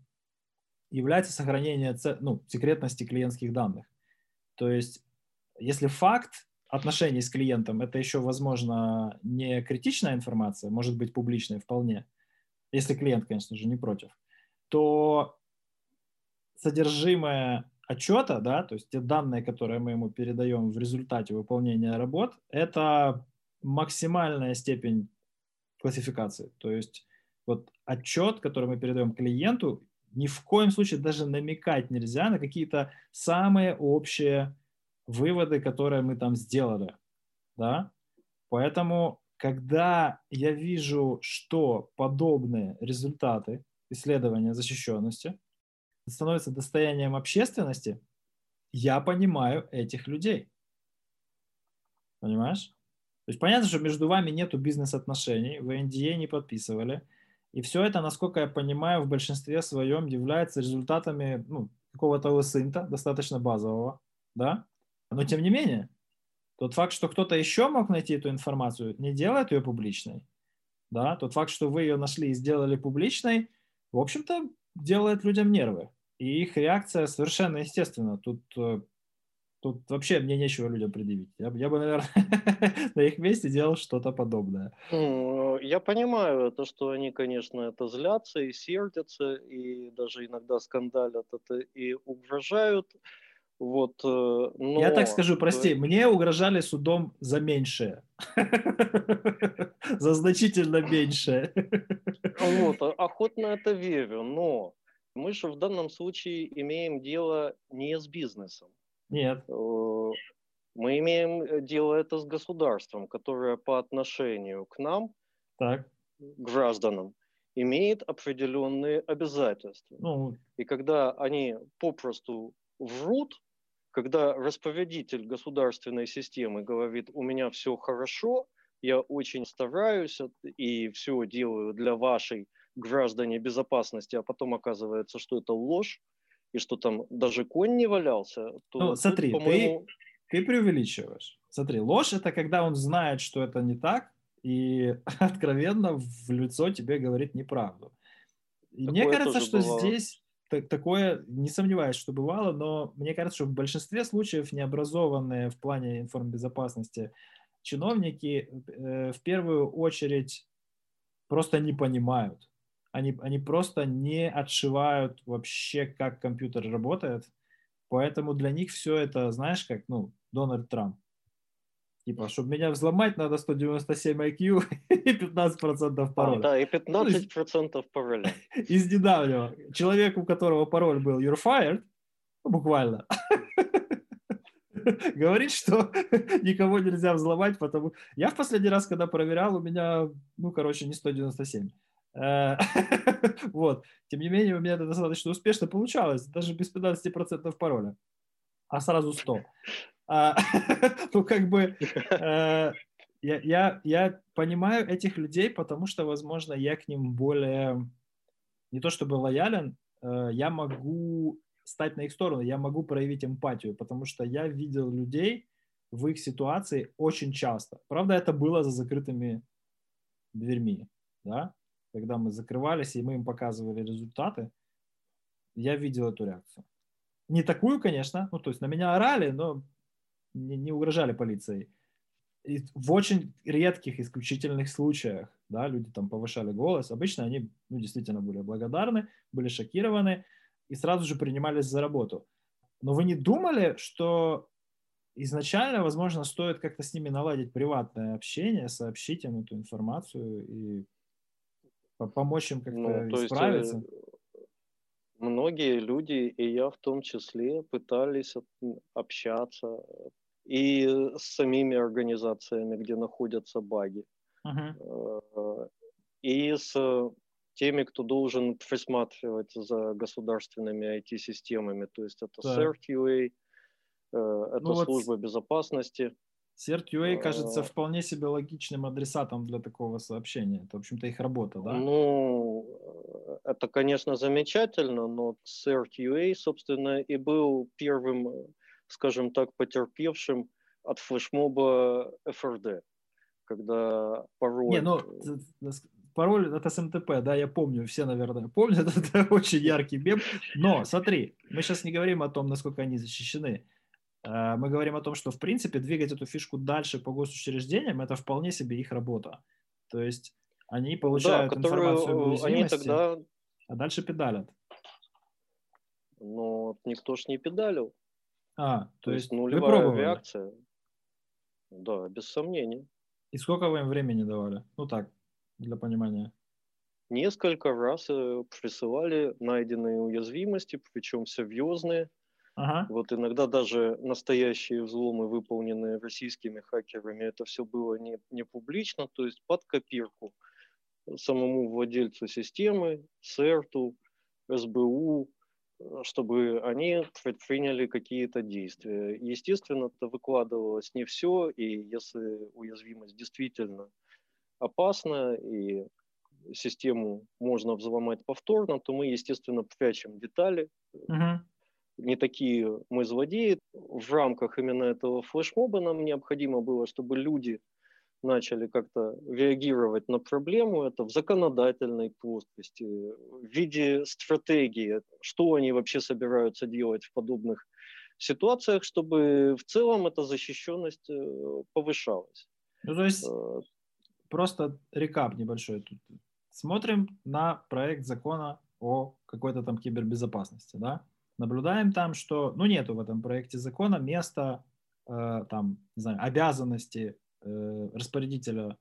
является сохранение ну, секретности клиентских данных. То есть, если факт отношений с клиентом это еще, возможно, не критичная информация, может быть публичная вполне, если клиент, конечно же, не против, то содержимое отчета, да, то есть те данные, которые мы ему передаем в результате выполнения работ, это максимальная степень классификации. То есть вот отчет, который мы передаем клиенту, ни в коем случае даже намекать нельзя на какие-то самые общие выводы, которые мы там сделали, да. Поэтому, когда я вижу, что подобные результаты исследования защищенности становится достоянием общественности, я понимаю этих людей. Понимаешь? То есть понятно, что между вами нету бизнес-отношений, вы NDA не подписывали. И все это, насколько я понимаю, в большинстве своем является результатами ну, какого-то лысынта, достаточно базового. Да? Но тем не менее, тот факт, что кто-то еще мог найти эту информацию, не делает ее публичной. Да? Тот факт, что вы ее нашли и сделали публичной, в общем-то, делает людям нервы. И их реакция совершенно естественна. Тут, э, тут вообще мне нечего людям предъявить. Я, я бы, наверное, (laughs) на их месте делал что-то подобное. Ну, я понимаю то, что они, конечно, это злятся и сердятся, и даже иногда скандалят это и угрожают. Вот, э, но... Я так скажу, прости, мне угрожали судом за меньшее. (laughs) За значительно меньшее. Вот, охотно это верю, но мы же в данном случае имеем дело не с бизнесом. Нет. Э, мы имеем э, дело это с государством, которое по отношению к нам, так. гражданам, имеет определенные обязательства. Ну. И когда они попросту врут, когда распорядитель государственной системы говорит, у меня все хорошо, я очень стараюсь и все делаю для вашей граждане безопасности, а потом оказывается, что это ложь, и что там даже конь не валялся, то ну, смотри, тут, ты, ты преувеличиваешь. Смотри, ложь это когда он знает, что это не так, и (laughs) откровенно в лицо тебе говорит неправду. И мне кажется, что бывало. здесь так, такое, не сомневаюсь, что бывало, но мне кажется, что в большинстве случаев необразованные в плане информбезопасности чиновники э, в первую очередь просто не понимают. Они, они просто не отшивают вообще, как компьютер работает. Поэтому для них все это, знаешь, как, ну, Дональд Трамп. Типа, чтобы меня взломать, надо 197 IQ и 15% пароля. А, да, и 15% ну, пароля. (laughs) Из недавнего. Человек, у которого пароль был you're fired, ну, буквально, (laughs) говорит, что (laughs) никого нельзя взломать, потому... Я в последний раз, когда проверял, у меня, ну, короче, не 197. Э, (laughs) вот. Тем не менее, у меня это достаточно успешно получалось, даже без 15% пароля, а сразу 100. А, (laughs) ну, как бы, э, я, я, я понимаю этих людей, потому что, возможно, я к ним более, не то чтобы лоялен, э, я могу стать на их сторону, я могу проявить эмпатию, потому что я видел людей в их ситуации очень часто. Правда, это было за закрытыми дверьми, да, когда мы закрывались, и мы им показывали результаты, я видел эту реакцию. Не такую, конечно, ну, то есть на меня орали, но не, не угрожали полицией. И в очень редких, исключительных случаях, да, люди там повышали голос, обычно они, ну, действительно были благодарны, были шокированы и сразу же принимались за работу. Но вы не думали, что изначально, возможно, стоит как-то с ними наладить приватное общение, сообщить им эту информацию и помочь им как-то ну, исправиться? Есть, многие люди, и я в том числе, пытались общаться, и с самими организациями, где находятся баги, uh-huh. и с теми, кто должен присматривать за государственными IT-системами, то есть это да. CERT-UA, э, это ну служба вот безопасности. CERT-UA кажется вполне себе логичным адресатом для такого сообщения. Это, в общем-то, их работа, да? Ну, это, конечно, замечательно, но CERT-UA, собственно, и был первым скажем так, потерпевшим от флешмоба ФРД, когда пароль... Не, ну, пароль это СМТП, да, я помню, все, наверное, помнят, (laughs) это очень яркий мем. Но смотри, мы сейчас не говорим о том, насколько они защищены. А, мы говорим о том, что, в принципе, двигать эту фишку дальше по госучреждениям – это вполне себе их работа. То есть они получают да, информацию они тогда... а дальше педалят. Но никто ж не педалил. А, то, то есть, есть нулевая реакция. Да, без сомнений. И сколько вы им времени давали? Ну так, для понимания. Несколько раз э, присылали найденные уязвимости, причем серьезные. Ага. Вот иногда даже настоящие взломы, выполненные российскими хакерами, это все было не, не публично, то есть под копирку самому владельцу системы, СЭРТу, СБУ, чтобы они предприняли какие-то действия. Естественно, это выкладывалось не все, и если уязвимость действительно опасна, и систему можно взломать повторно, то мы, естественно, прячем детали. Uh-huh. Не такие мы злодеи. В рамках именно этого флешмоба нам необходимо было, чтобы люди начали как-то реагировать на проблему, это в законодательной плоскости, в виде стратегии, что они вообще собираются делать в подобных ситуациях, чтобы в целом эта защищенность э, повышалась. Ну, то есть, э, просто рекап небольшой тут. Смотрим на проект закона о какой-то там кибербезопасности, да? Наблюдаем там, что, ну, нету в этом проекте закона места, э, там, не знаю, обязанности Э, распорядителя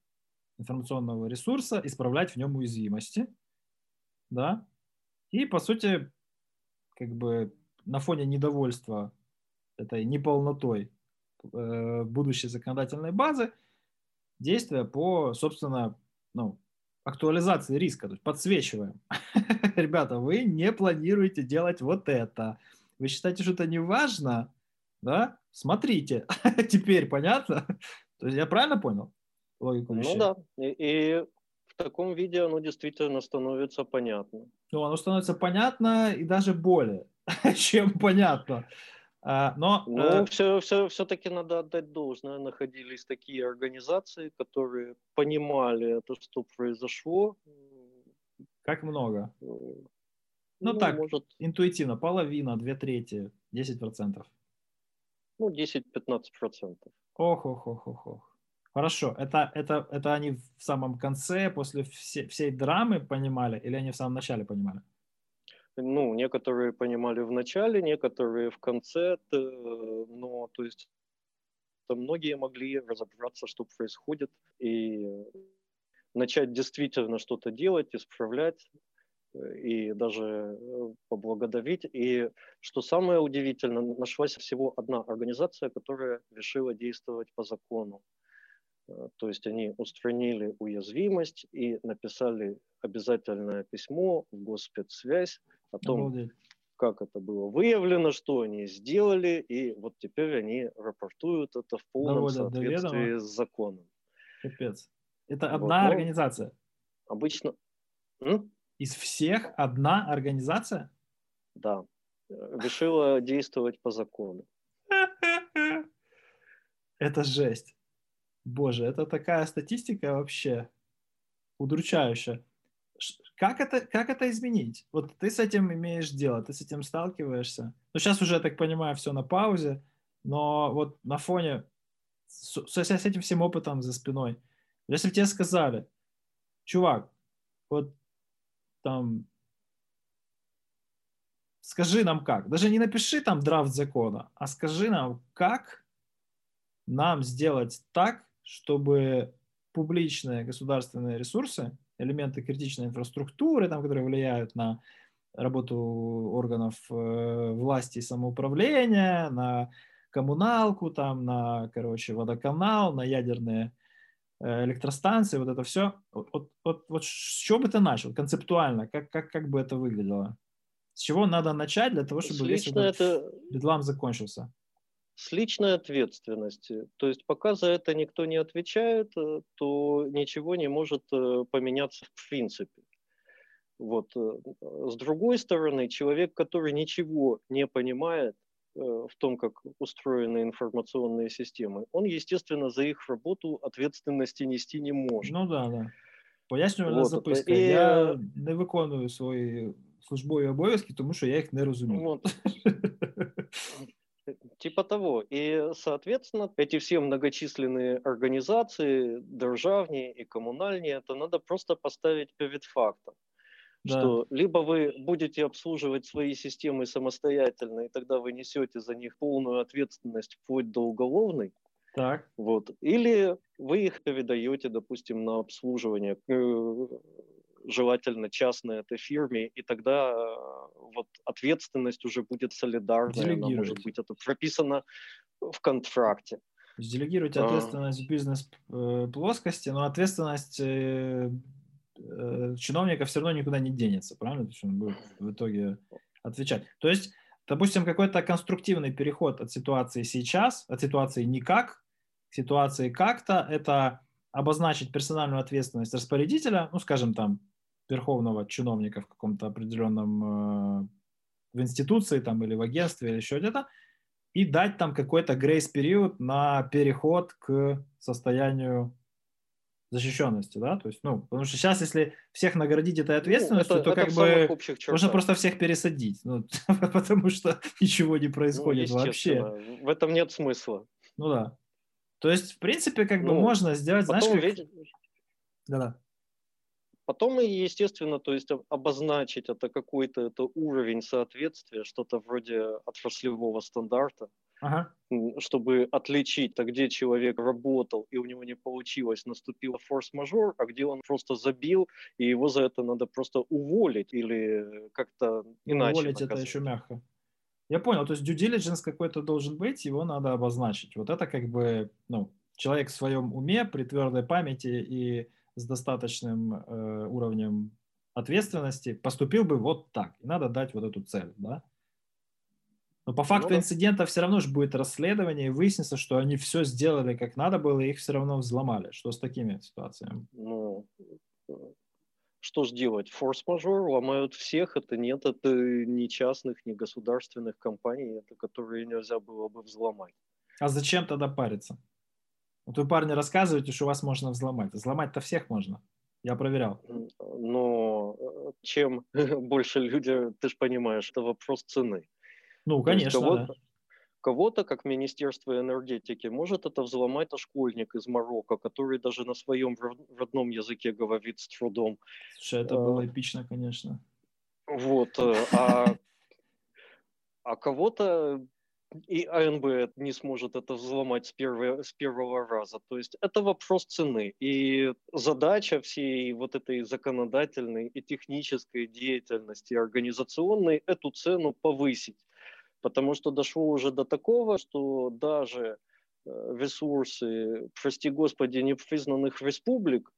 информационного ресурса исправлять в нем уязвимости, да, и, по сути, как бы на фоне недовольства этой неполнотой э, будущей законодательной базы действия по, собственно, ну, актуализации риска, то есть подсвечиваем. (laughs) Ребята, вы не планируете делать вот это. Вы считаете, что это не важно, да, смотрите, (laughs) теперь понятно? То есть я правильно понял логику ну вещей? Ну да, и, и в таком виде оно действительно становится понятно. Ну, оно становится понятно и даже более, (laughs) чем понятно. А, но, ну, э... все, все, все-таки надо отдать должное. Находились такие организации, которые понимали это, что произошло. Как много? Ну, ну так, может... интуитивно, половина, две трети, 10%. Ну, 10-15%. Ох, ох, ох, ох, ох. Хорошо, это, это, это они в самом конце, после все, всей драмы понимали, или они в самом начале понимали? Ну, некоторые понимали в начале, некоторые в конце, но, то есть, то многие могли разобраться, что происходит, и начать действительно что-то делать, исправлять, и даже э, поблагодарить. И что самое удивительное, нашлась всего одна организация, которая решила действовать по закону. Э, то есть они устранили уязвимость и написали обязательное письмо в госпедсвязь о том, Обалдеть. как это было выявлено, что они сделали, и вот теперь они рапортуют это в полном Доводят соответствии с законом. Капец. Это одна вот, организация? Обычно... М? Из всех одна организация? Да. Решила действовать по закону. (laughs) Это жесть. Боже, это такая статистика вообще удручающая. Как это, как это изменить? Вот ты с этим имеешь дело, ты с этим сталкиваешься. Ну, сейчас уже, я так понимаю, все на паузе, но вот на фоне, с, с этим всем опытом за спиной, если бы тебе сказали, чувак, вот там, скажи нам как, даже не напиши там драфт закона, а скажи нам, как нам сделать так, чтобы публичные государственные ресурсы, элементы критичной инфраструктуры, там, которые влияют на работу органов э, власти и самоуправления, на коммуналку, там, на, короче, водоканал, на ядерные Э, электростанции, вот это все. Вот, вот, вот, вот с чего бы ты начал концептуально? Как, как, как бы это выглядело? С чего надо начать для того, чтобы весь этот это... бедлам закончился? С личной ответственности. То есть пока за это никто не отвечает, э, то ничего не может э, поменяться в принципе. Вот. С другой стороны, человек, который ничего не понимает, Э, в том, как устроены информационные системы, он, естественно, за их работу ответственности нести не может. Ну да, да. Пояснювальна вот, записка. І... Я не виконую свої службові обов'язки, тому що я їх не розумію. Вот. (laughs) Типа того. И, соответственно, эти все многочисленные организации, державные и коммунальные, это надо просто поставить перед фактом да. что либо вы будете обслуживать свои системы самостоятельно, и тогда вы несете за них полную ответственность вплоть до уголовной, так. Вот. Или вы их передаете, допустим, на обслуживание, э, желательно частной этой фирме, и тогда э, вот ответственность уже будет солидарная, она может быть это прописано в контракте. Делегируйте а. ответственность а... в бизнес-плоскости, э, но ответственность Э, чиновника все равно никуда не денется, правильно? То есть он будет в итоге отвечать. То есть, допустим, какой-то конструктивный переход от ситуации сейчас, от ситуации никак к ситуации как-то, это обозначить персональную ответственность распорядителя, ну, скажем, там, верховного чиновника в каком-то определенном э, в институции там или в агентстве или еще где-то, и дать там какой-то грейс-период на переход к состоянию защищенности, да, то есть, ну, потому что сейчас, если всех наградить этой ну, ответственностью, ну, это, то это как бы можно просто всех пересадить, ну, (laughs) потому что ничего не происходит ну, вообще. В этом нет смысла. Ну да. То есть, в принципе, как ну, бы можно сделать, знаешь, как... Ведь... Да-да. Потом, естественно, то есть обозначить это какой-то это уровень соответствия, что-то вроде отраслевого стандарта, ага. чтобы отличить, а где человек работал и у него не получилось, наступил форс-мажор, а где он просто забил, и его за это надо просто уволить или как-то иначе Уволить наказать. это еще мягко. Я понял, то есть due diligence какой-то должен быть, его надо обозначить. Вот это как бы, ну, человек в своем уме, при твердой памяти и с достаточным э, уровнем ответственности поступил бы вот так. И надо дать вот эту цель, да? Но по факту ну, инцидента все равно же будет расследование, и выяснится, что они все сделали как надо было, и их все равно взломали. Что с такими ситуациями? Ну, что ж делать? Форс-мажор ломают всех. Это нет, это не частных, не государственных компаний, это которые нельзя было бы взломать. А зачем тогда париться? Вот вы, парни, рассказываете, что вас можно взломать. Взломать-то всех можно. Я проверял. Но э, чем (laughs) больше люди, ты же понимаешь, это вопрос цены. Ну, конечно, кого-то, да. Кого-то, как Министерство энергетики, может это взломать а школьник из Марокко, который даже на своем родном языке говорит с трудом. Слушай, это было а, эпично, конечно. Вот, э, а, а кого-то и АНБ не сможет это взломать с, первой, с первого раза. То есть это вопрос цены. И задача всей вот этой законодательной и технической деятельности организационной эту цену повысить. Потому что дошло уже до такого, что даже э, ресурсы, прости господи, непризнанных республик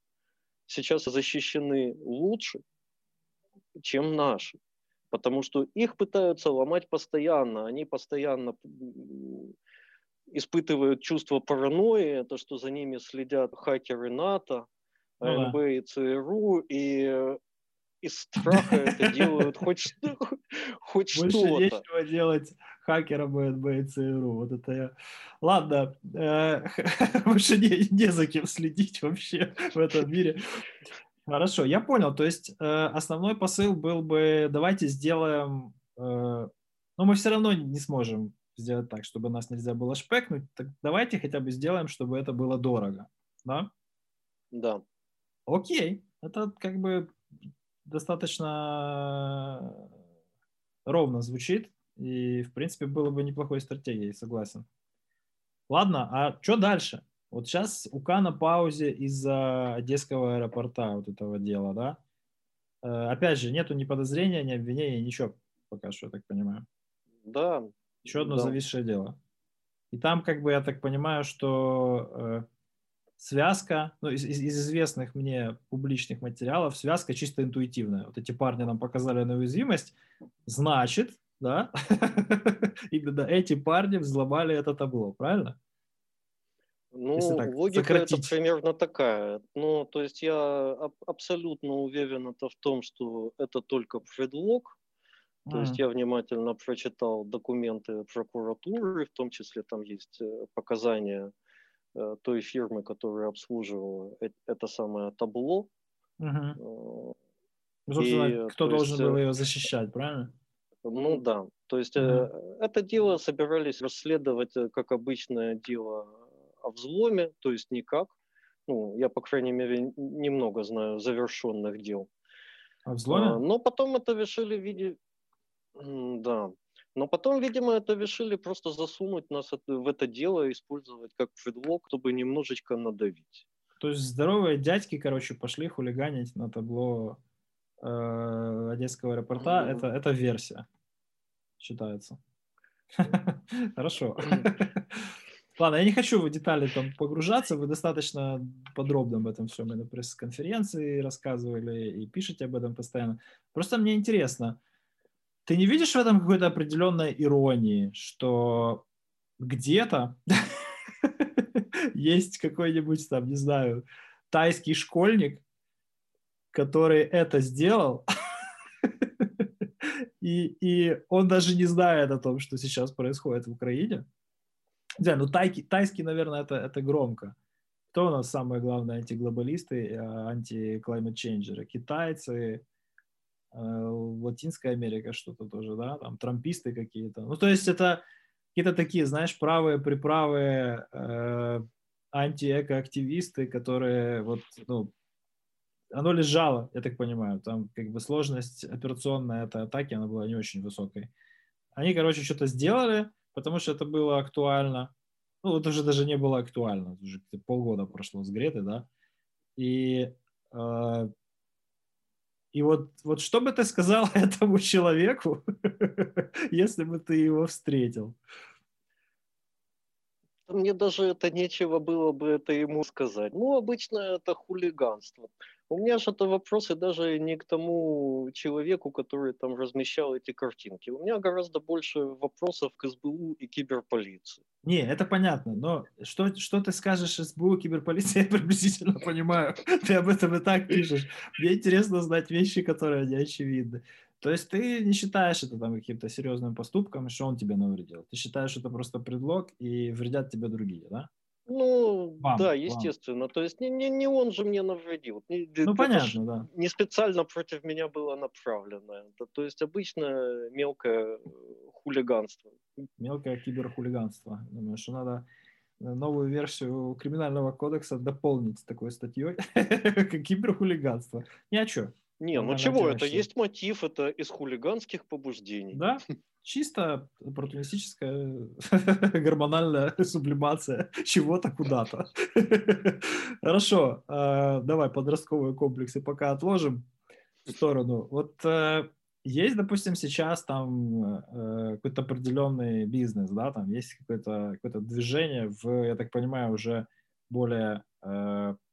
сейчас защищены лучше, чем наши потому что их пытаются ломать постоянно, они постоянно испытывают чувство паранойи, то, что за ними следят хакеры НАТО, ну, АНБ да. и ЦРУ, и из страха это (laughs) делают хоть, что, хоть Больше что-то. Нечего делать хакерам АНБ и ЦРУ. Вот это я... Ладно, э, (laughs) больше не, не за кем следить вообще в этом мире. Хорошо, я понял. То есть э, основной посыл был бы, давайте сделаем, э, но ну, мы все равно не сможем сделать так, чтобы нас нельзя было шпекнуть. Так давайте хотя бы сделаем, чтобы это было дорого, да? Да. Окей, это как бы достаточно ровно звучит, и в принципе было бы неплохой стратегией, согласен. Ладно, а что дальше? Вот сейчас УК на паузе из-за Одесского аэропорта вот этого дела, да? Э, опять же, нету ни подозрения, ни обвинения, ничего пока что, я так понимаю. Да. Еще одно да. зависшее дело. И там, как бы, я так понимаю, что э, связка, ну, из, из известных мне публичных материалов, связка чисто интуитивная. Вот эти парни нам показали на уязвимость, значит, да, (laughs) именно эти парни взломали это табло, правильно? Ну, логика сократить. это примерно такая. Ну, то есть я аб- абсолютно уверен это в том, что это только предлог. То mm. есть я внимательно прочитал документы прокуратуры, в том числе там есть э, показания э, той фирмы, которая обслуживала э- это самое табло. Mm-hmm. И, кто должен есть, был ее защищать, правильно? Ну да. То есть mm-hmm. это дело собирались расследовать как обычное дело о взломе, то есть никак. Ну, я, по крайней мере, немного знаю завершенных дел. О взломе? А, но потом это решили в виде... Да. Но потом, видимо, это решили просто засунуть нас в это дело, использовать как предлог, чтобы немножечко надавить. То есть здоровые дядьки, короче, пошли хулиганить на табло э, Одесского аэропорта. Mm-hmm. Это, это версия считается. (laughs) Хорошо. Ладно, я не хочу в детали там погружаться, вы достаточно подробно об этом всем и на пресс-конференции рассказывали, и пишете об этом постоянно. Просто мне интересно, ты не видишь в этом какой-то определенной иронии, что где-то (laughs) есть какой-нибудь там, не знаю, тайский школьник, который это сделал, (laughs) и, и он даже не знает о том, что сейчас происходит в Украине, да, ну тайки, тайский, наверное, это, это громко. Кто у нас самые главные антиглобалисты, а, антиклаймат-ченджеры? Китайцы, э, Латинская Америка что-то тоже, да, там трамписты какие-то. Ну, то есть это какие-то такие, знаешь, правые, приправые э, антиэкоактивисты, которые вот, ну, оно лежало, я так понимаю, там как бы сложность операционной этой атаки, она была не очень высокой. Они, короче, что-то сделали, потому что это было актуально. Ну, это уже даже не было актуально, уже полгода прошло с Греты, да. И, э, и вот, вот что бы ты сказал (laughs) этому человеку, (laughs) если бы ты его встретил? Мне даже это нечего было бы это ему сказать. Ну, обычно это хулиганство. У меня же это вопросы даже не к тому человеку, который там размещал эти картинки. У меня гораздо больше вопросов к СБУ и киберполиции. Не, это понятно, но что, что ты скажешь СБУ, киберполиции, (laughs) я приблизительно понимаю. Ты об этом и так пишешь. Мне интересно знать вещи, которые не очевидны. То есть ты не считаешь это там каким-то серьезным поступком, что он тебе навредил. Ты считаешь, это просто предлог и вредят тебе другие, да? Ну, вам, да, естественно. Вам. То есть не, не, не он же мне навредил. Не, ну, понятно, да. Не специально против меня было направлено. То есть обычно мелкое хулиганство. Мелкое киберхулиганство. Думаю, что надо новую версию криминального кодекса дополнить такой статьей, как (laughs) киберхулиганство. Ни о чем. Не, ну чего, это есть мотив, это из хулиганских побуждений. Да, (laughs) чисто оппортунистическая (laughs) гормональная (laughs) сублимация чего-то куда-то. Хорошо, э, давай подростковые комплексы пока отложим в сторону. Вот э, есть, допустим, сейчас там э, какой-то определенный бизнес, да, там есть какое-то какое движение в, я так понимаю, уже более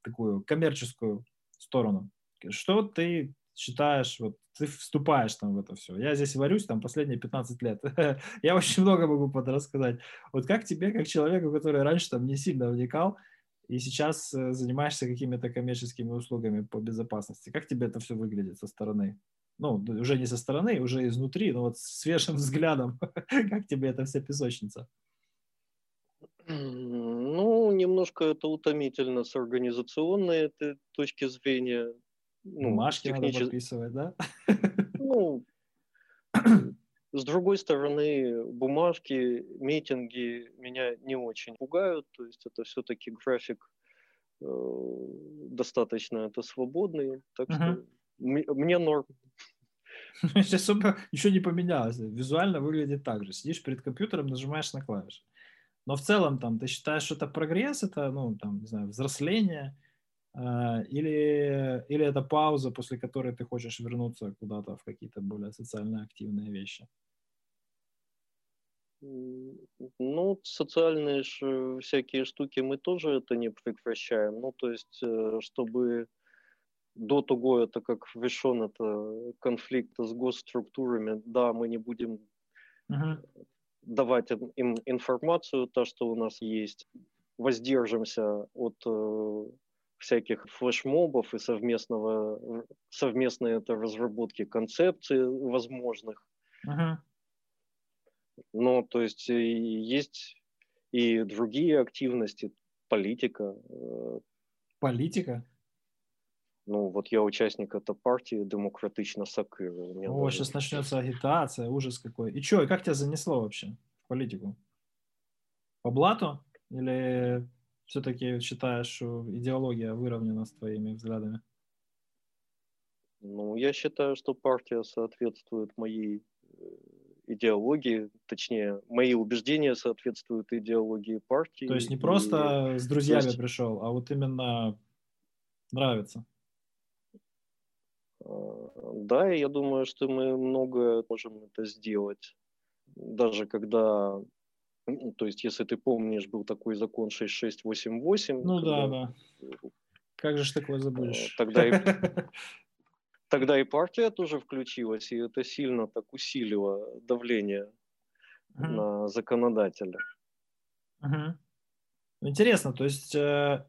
такую коммерческую сторону. Что ты считаешь, вот ты вступаешь там в это все. Я здесь варюсь там последние 15 лет. (laughs) я очень много могу подрассказать. Вот как тебе, как человеку, который раньше там не сильно вникал, и сейчас э, занимаешься какими-то коммерческими услугами по безопасности, как тебе это все выглядит со стороны? Ну, уже не со стороны, уже изнутри, но вот свежим (laughs) взглядом, как тебе эта вся песочница? Ну, немножко это утомительно с организационной точки зрения ну, Бумажки технически... надо подписывать, да? Ну, (coughs) с другой стороны, бумажки, митинги меня не очень пугают, то есть это все-таки график э, достаточно это свободный, так uh-huh. что мне норм. (laughs) Особо ничего не поменялось. Визуально выглядит так же. Сидишь перед компьютером, нажимаешь на клавиши. Но в целом там ты считаешь, что это прогресс, это, ну, там, не знаю, взросление, или, или это пауза, после которой ты хочешь вернуться куда-то в какие-то более социально активные вещи? Ну, социальные всякие штуки мы тоже это не прекращаем. Ну, то есть, э, чтобы до того, это как решен это конфликт с госструктурами, да, мы не будем uh-huh. давать им, им информацию, то, что у нас есть, воздержимся от э, всяких флешмобов и совместного, совместной это разработки концепций возможных. Uh-huh. Но, то есть, есть и другие активности, политика. Э, политика? Ну, вот я участник этой партии демократично Сакыр. О, даже... сейчас начнется агитация, ужас какой. И что, и как тебя занесло вообще в политику? По блату? Или все-таки считаешь, что идеология выровнена с твоими взглядами? Ну, я считаю, что партия соответствует моей э, идеологии, точнее, мои убеждения соответствуют идеологии партии. То есть не просто и... с друзьями есть... пришел, а вот именно нравится. А, да, я думаю, что мы много можем это сделать. Даже когда то есть, если ты помнишь, был такой закон 6688. Ну когда... да, да. Как же ж такое забудешь? Э, тогда и, (laughs) тогда и партия тоже включилась, и это сильно так усилило давление uh-huh. на законодателя. Uh-huh. Интересно, то есть э,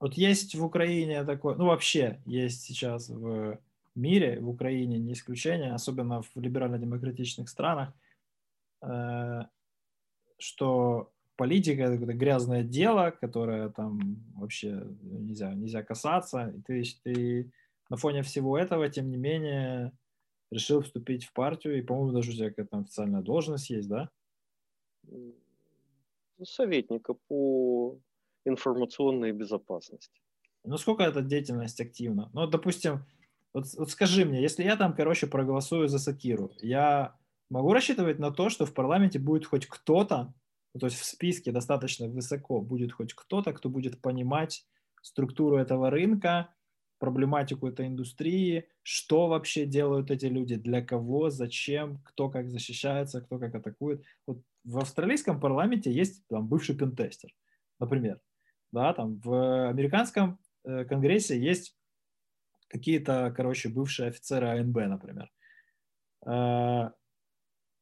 вот есть в Украине такое, ну вообще есть сейчас в мире, в Украине не исключение, особенно в либерально-демократичных странах, э, что политика это какое-то грязное дело, которое там вообще нельзя, нельзя касаться. И ты, ты на фоне всего этого, тем не менее, решил вступить в партию, и, по-моему, даже у тебя какая-то официальная должность есть, да? Советника по информационной безопасности. Ну, сколько эта деятельность активна? Ну, допустим, вот, вот скажи мне, если я там, короче, проголосую за Сакиру, я могу рассчитывать на то, что в парламенте будет хоть кто-то, ну, то есть в списке достаточно высоко будет хоть кто-то, кто будет понимать структуру этого рынка, проблематику этой индустрии, что вообще делают эти люди, для кого, зачем, кто как защищается, кто как атакует. Вот в австралийском парламенте есть там бывший пентестер, например. Да, там в американском э, конгрессе есть какие-то, короче, бывшие офицеры АНБ, например. Э,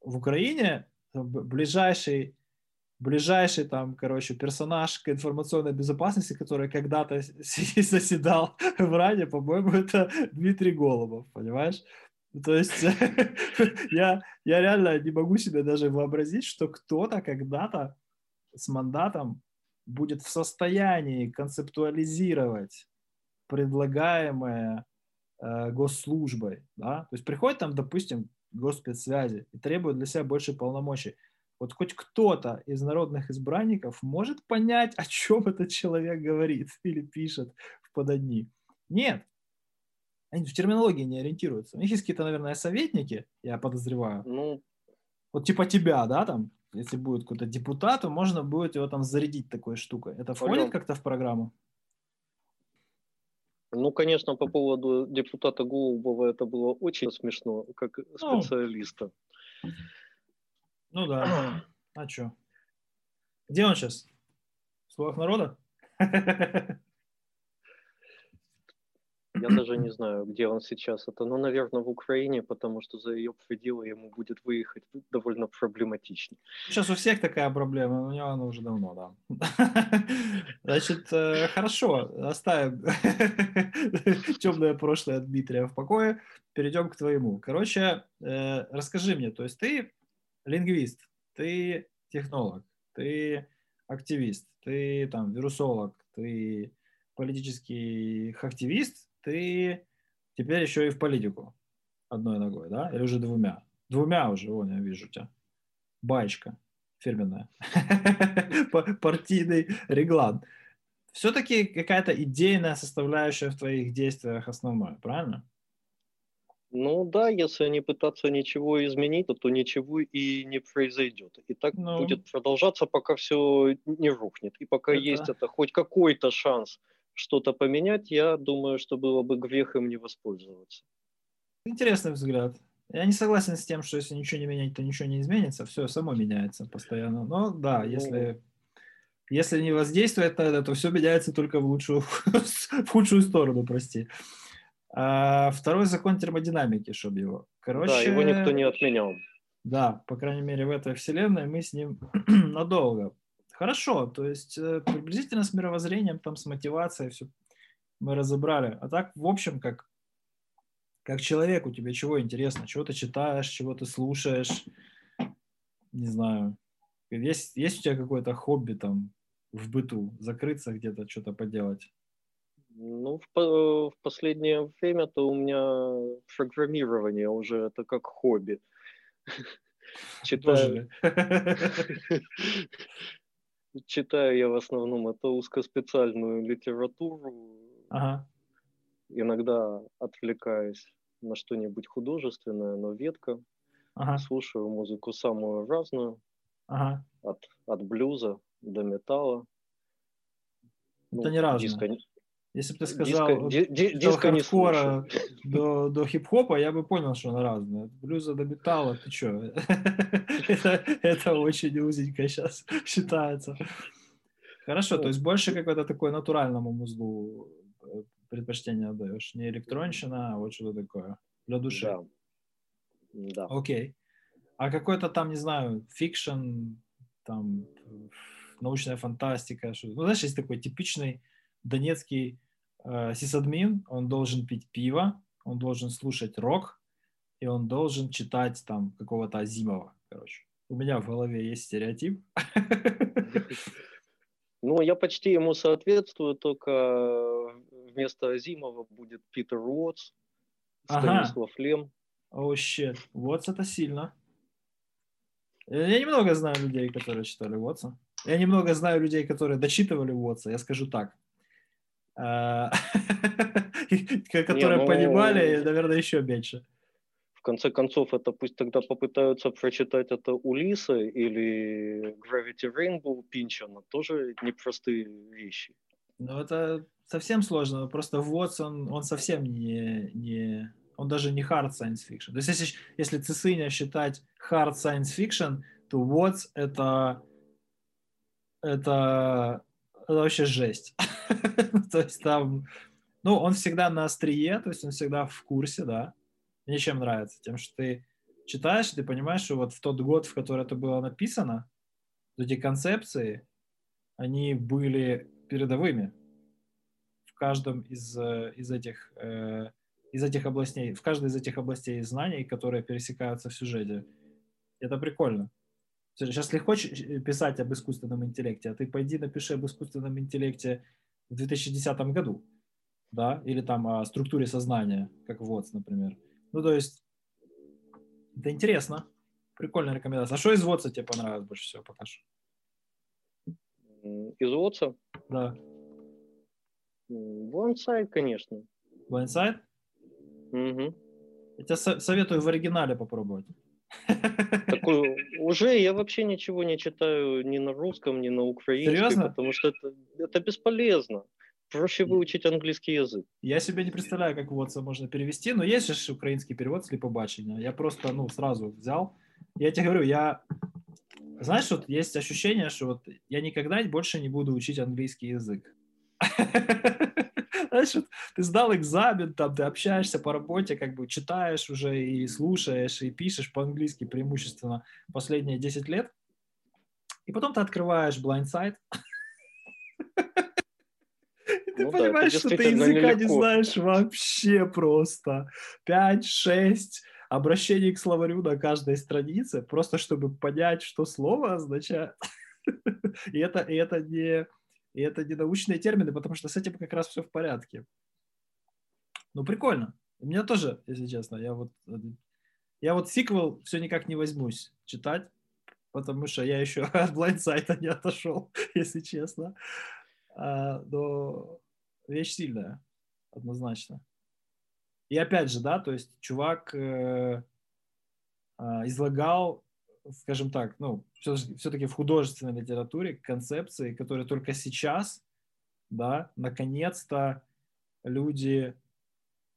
в Украине ближайший ближайший там, короче, персонаж к информационной безопасности, который когда-то (laughs) заседал в Раде, по-моему, (laughs) это Дмитрий Голубов, понимаешь? То есть (laughs) я, я реально не могу себе даже вообразить, что кто-то когда-то с мандатом будет в состоянии концептуализировать предлагаемое э, госслужбой, да, то есть приходит там, допустим, госпецсвязи и требует для себя больше полномочий. Вот хоть кто-то из народных избранников может понять, о чем этот человек говорит (laughs) или пишет в пододни. Нет. Они в терминологии не ориентируются. У них есть какие-то, наверное, советники, я подозреваю. Ну, вот типа тебя, да, там, если будет какой-то депутат, то можно будет его там зарядить такой штукой. Это входит как-то в программу? Ну, конечно, по поводу депутата Голубова это было очень смешно, как ну, специалиста. Ну да. А что? Где он сейчас? В словах народа? (laughs) Я даже не знаю, где он сейчас. Это, ну, наверное, в Украине, потому что за ее пределы ему будет выехать довольно проблематично. Сейчас у всех такая проблема, у него она уже давно, да. (laughs) Значит, э, хорошо, оставим (laughs) темное прошлое Дмитрия в покое, перейдем к твоему. Короче, э, расскажи мне, то есть ты лингвист, ты технолог, ты активист, ты там вирусолог, ты политический активист, ты теперь еще и в политику одной ногой, да? Или уже двумя? Двумя уже, вон я вижу тебя. Баечка фирменная. (laughs) Партийный реглан. Все-таки какая-то идейная составляющая в твоих действиях основная, правильно? Ну да, если не пытаться ничего изменить, то, то ничего и не произойдет. И так ну, будет продолжаться, пока все не рухнет. И пока это... есть это хоть какой-то шанс что-то поменять, я думаю, что было бы грех им не воспользоваться. Интересный взгляд. Я не согласен с тем, что если ничего не менять, то ничего не изменится. Все само меняется постоянно. Но да, ну, если, если не воздействовать на это, то все меняется только в лучшую, (laughs) в худшую сторону, прости. А второй закон термодинамики, чтобы его. Короче, да, его никто не отменял. Да, по крайней мере, в этой вселенной мы с ним (clears throat) надолго. Хорошо, то есть э, приблизительно с мировоззрением, там, с мотивацией все мы разобрали. А так, в общем, как, как человеку тебе чего интересно? Чего ты читаешь, чего ты слушаешь? Не знаю. Есть, есть у тебя какое-то хобби там в быту? Закрыться где-то, что-то поделать? Ну, в, в последнее время-то у меня программирование уже это как хобби. Читаю. (laughs) Читаю я в основном это узкоспециальную литературу. Ага. Иногда отвлекаюсь на что-нибудь художественное, но ветка. Ага. Слушаю музыку самую разную. Ага. От, от блюза до металла. Это ну, не разное. Диско, если бы ты сказал диско, ди, до хардкора, до, до хип-хопа, я бы понял, что она разная. Блюза до металла, ты что? (laughs) это, очень узенько сейчас считается. Хорошо, то есть больше какой-то такой натуральному музлу э, предпочтение отдаешь. Не электронщина, а вот что-то такое. Для души. Да. Окей. А какой-то там, не знаю, fiction, там, научная фантастика, что Ну, знаешь, есть такой типичный донецкий э, сисадмин, он должен пить пиво, он должен слушать рок, и он должен читать там какого-то Азимова, короче. У меня в голове есть стереотип. Ну, я почти ему соответствую, только вместо Азимова будет Питер Уотс, Станислав ага. Лем. О, oh, щет. Уотс это сильно. Я немного знаю людей, которые читали Уотса. Я немного знаю людей, которые дочитывали Уотса, я скажу так. А, (laughs) которые ну, понимали, наверное, еще меньше. В конце концов, это пусть тогда попытаются прочитать это Улиса или Gravity Rainbow Пинчана, тоже непростые вещи. Ну, это совсем сложно. Просто Вотсон, он совсем не, не... Он даже не hard science fiction. То есть, если, если Цисыня считать hard science fiction, то Watts это, это, это вообще жесть. (laughs) То есть там Ну, он всегда на острие, то есть он всегда в курсе, да. Мне чем нравится? Тем, что ты читаешь, ты понимаешь, что вот в тот год, в который это было написано, эти концепции, они были передовыми в каждом из, э, из этих э, из этих областей, в каждой из этих областей знаний, которые пересекаются в сюжете. Это прикольно. Сейчас легко писать об искусственном интеллекте, а ты пойди напиши об искусственном интеллекте в 2010 году, да, или там о структуре сознания, как ВОЦ, например. Ну, то есть, это интересно. Прикольная рекомендация. А что из ВОЦа тебе понравилось больше всего, покажи? Из ВОЦа? Да. Blindside, конечно. Blindside? Угу. Я тебе советую в оригинале попробовать. Такой, (laughs) уже я вообще ничего не читаю ни на русском, ни на украинском, Серьезно? потому что это, это бесполезно. Проще выучить английский язык. Я себе не представляю, как вот можно перевести, но есть же украинский перевод слепобачення. Я просто, ну, сразу взял. Я тебе говорю, я... Знаешь, вот есть ощущение, что вот я никогда больше не буду учить английский язык. (laughs) Знаешь, вот ты сдал экзамен, там ты общаешься по работе, как бы читаешь уже и слушаешь, и пишешь по-английски преимущественно последние 10 лет. И потом ты открываешь Blindside, ты ну, понимаешь, да, что ты языка не знаешь вообще просто. 5-6 обращений к словарю на каждой странице, просто чтобы понять, что слово означает. (laughs) и, это, и, это не, и это не научные термины, потому что с этим как раз все в порядке. Ну, прикольно. У меня тоже, если честно, я вот, я вот сиквел все никак не возьмусь читать, потому что я еще (laughs) от блайндсайта не отошел, (laughs) если честно. А, но вещь сильная, однозначно. И опять же, да, то есть чувак э, э, излагал, скажем так, ну, все-таки в художественной литературе концепции, которые только сейчас, да, наконец-то люди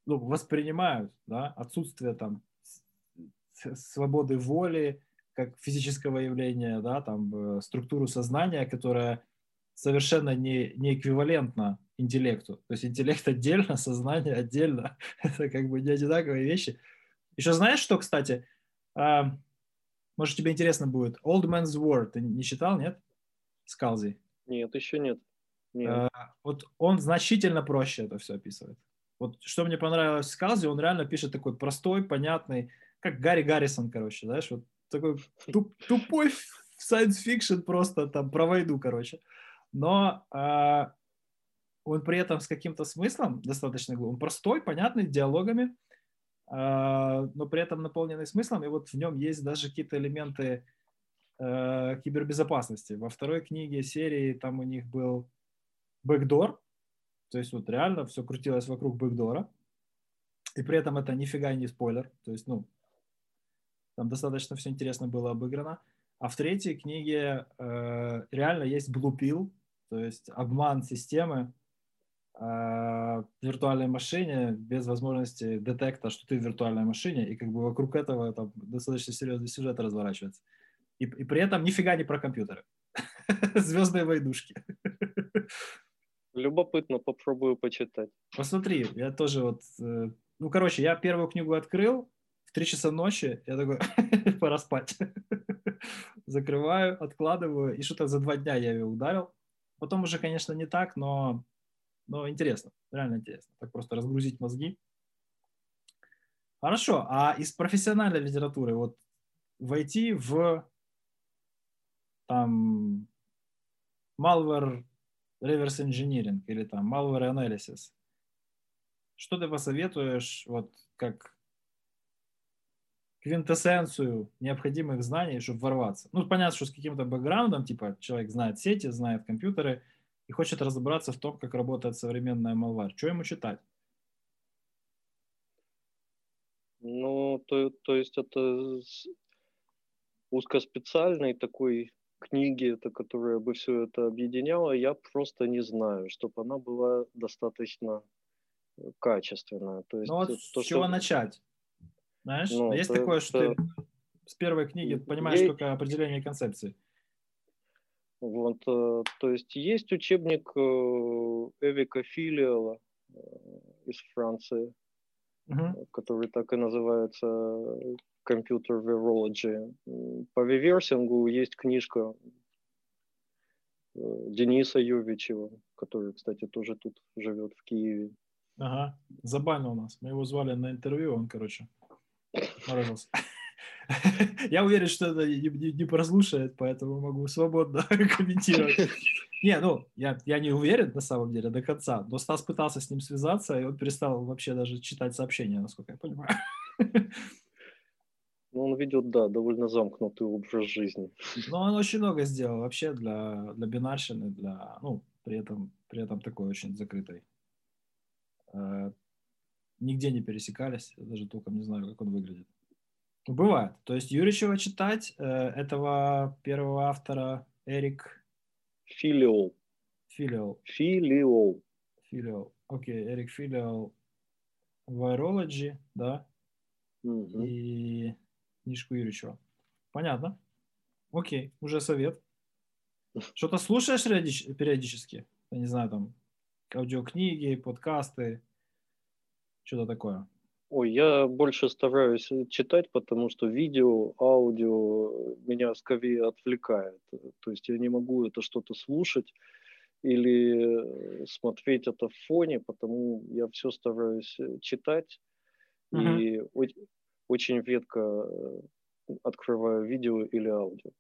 ну, воспринимают, да, отсутствие там свободы воли как физического явления, да, там э, структуру сознания, которая совершенно не, не эквивалентна интеллекту. То есть интеллект отдельно, сознание отдельно. (laughs) Это как бы не одинаковые вещи. Еще знаешь, что, кстати, а, может, тебе интересно будет. Old Man's War ты не читал, нет? Скалзи. Нет, еще нет. нет. А, вот он значительно проще это все описывает. Вот что мне понравилось в Скалзи, он реально пишет такой простой, понятный, как Гарри Гаррисон, короче, знаешь, вот такой туп, (laughs) тупой science fiction просто там про войну, короче. Но а, он при этом с каким-то смыслом достаточно он простой, понятный, диалогами, но при этом наполненный смыслом, и вот в нем есть даже какие-то элементы э, кибербезопасности. Во второй книге серии там у них был бэкдор, то есть вот реально все крутилось вокруг бэкдора, и при этом это нифига не спойлер, то есть, ну, там достаточно все интересно было обыграно. А в третьей книге э, реально есть pill, то есть обман системы, а, в виртуальной машине без возможности детекта, что ты в виртуальной машине, и как бы вокруг этого там достаточно серьезный сюжет разворачивается. И, и при этом нифига не про компьютеры. (laughs) Звездные войдушки. Любопытно, попробую почитать. Посмотри, я тоже вот... Э, ну, короче, я первую книгу открыл в 3 часа ночи, я такой, (laughs) пора спать. (laughs) Закрываю, откладываю, и что-то за два дня я ее ударил. Потом уже, конечно, не так, но но интересно, реально интересно. Так просто разгрузить мозги. Хорошо, а из профессиональной литературы вот войти в там malware reverse engineering или там malware analysis. Что ты посоветуешь вот как квинтэссенцию необходимых знаний, чтобы ворваться? Ну, понятно, что с каким-то бэкграундом, типа человек знает сети, знает компьютеры – и хочет разобраться в том, как работает современная малварь. Что ему читать? Ну, то, то есть это узкоспециальной такой книги, это, которая бы все это объединяла, я просто не знаю, чтобы она была достаточно качественная. То есть, ну вот то, с чего что... начать? Знаешь, ну, есть то, такое, что это... ты с первой книги понимаешь я... только определение концепции. Вот, э, то есть есть учебник э, Эвика Филиала, из Франции, uh-huh. который так и называется Computer Virology. По виверсингу есть книжка Дениса Юрьевичева, который, кстати, тоже тут живет в Киеве. Ага, забавно у нас. Мы его звали на интервью, он, короче, морозился. (laughs) Я уверен, что это не, не, не прослушает, поэтому могу свободно (laughs) комментировать. (laughs) Не, ну, я, я не уверен на самом деле до конца, но Стас пытался с ним связаться, и он перестал вообще даже читать сообщения, насколько я понимаю. Ну, он ведет, да, довольно замкнутый образ жизни. Ну, он очень много сделал вообще для, для бинарщины, для, ну, при этом, при этом такой очень закрытой. Э, нигде не пересекались, я даже толком не знаю, как он выглядит. Бывает. То есть Юричева читать, э, этого первого автора Эрик... Филиол. Филиол. Филиол. Филиол. Окей, Эрик Филиол. Virology, да? Угу. И книжку Юричева. Понятно. Окей, уже совет. (laughs) Что-то слушаешь периодически? Я не знаю, там, аудиокниги, подкасты, что-то такое? Ой, я больше стараюсь читать, потому что видео, аудио меня скорее отвлекает. То есть я не могу это что-то слушать или смотреть это в фоне, потому я все стараюсь читать. Uh-huh. И очень редко э, открываю видео или аудио.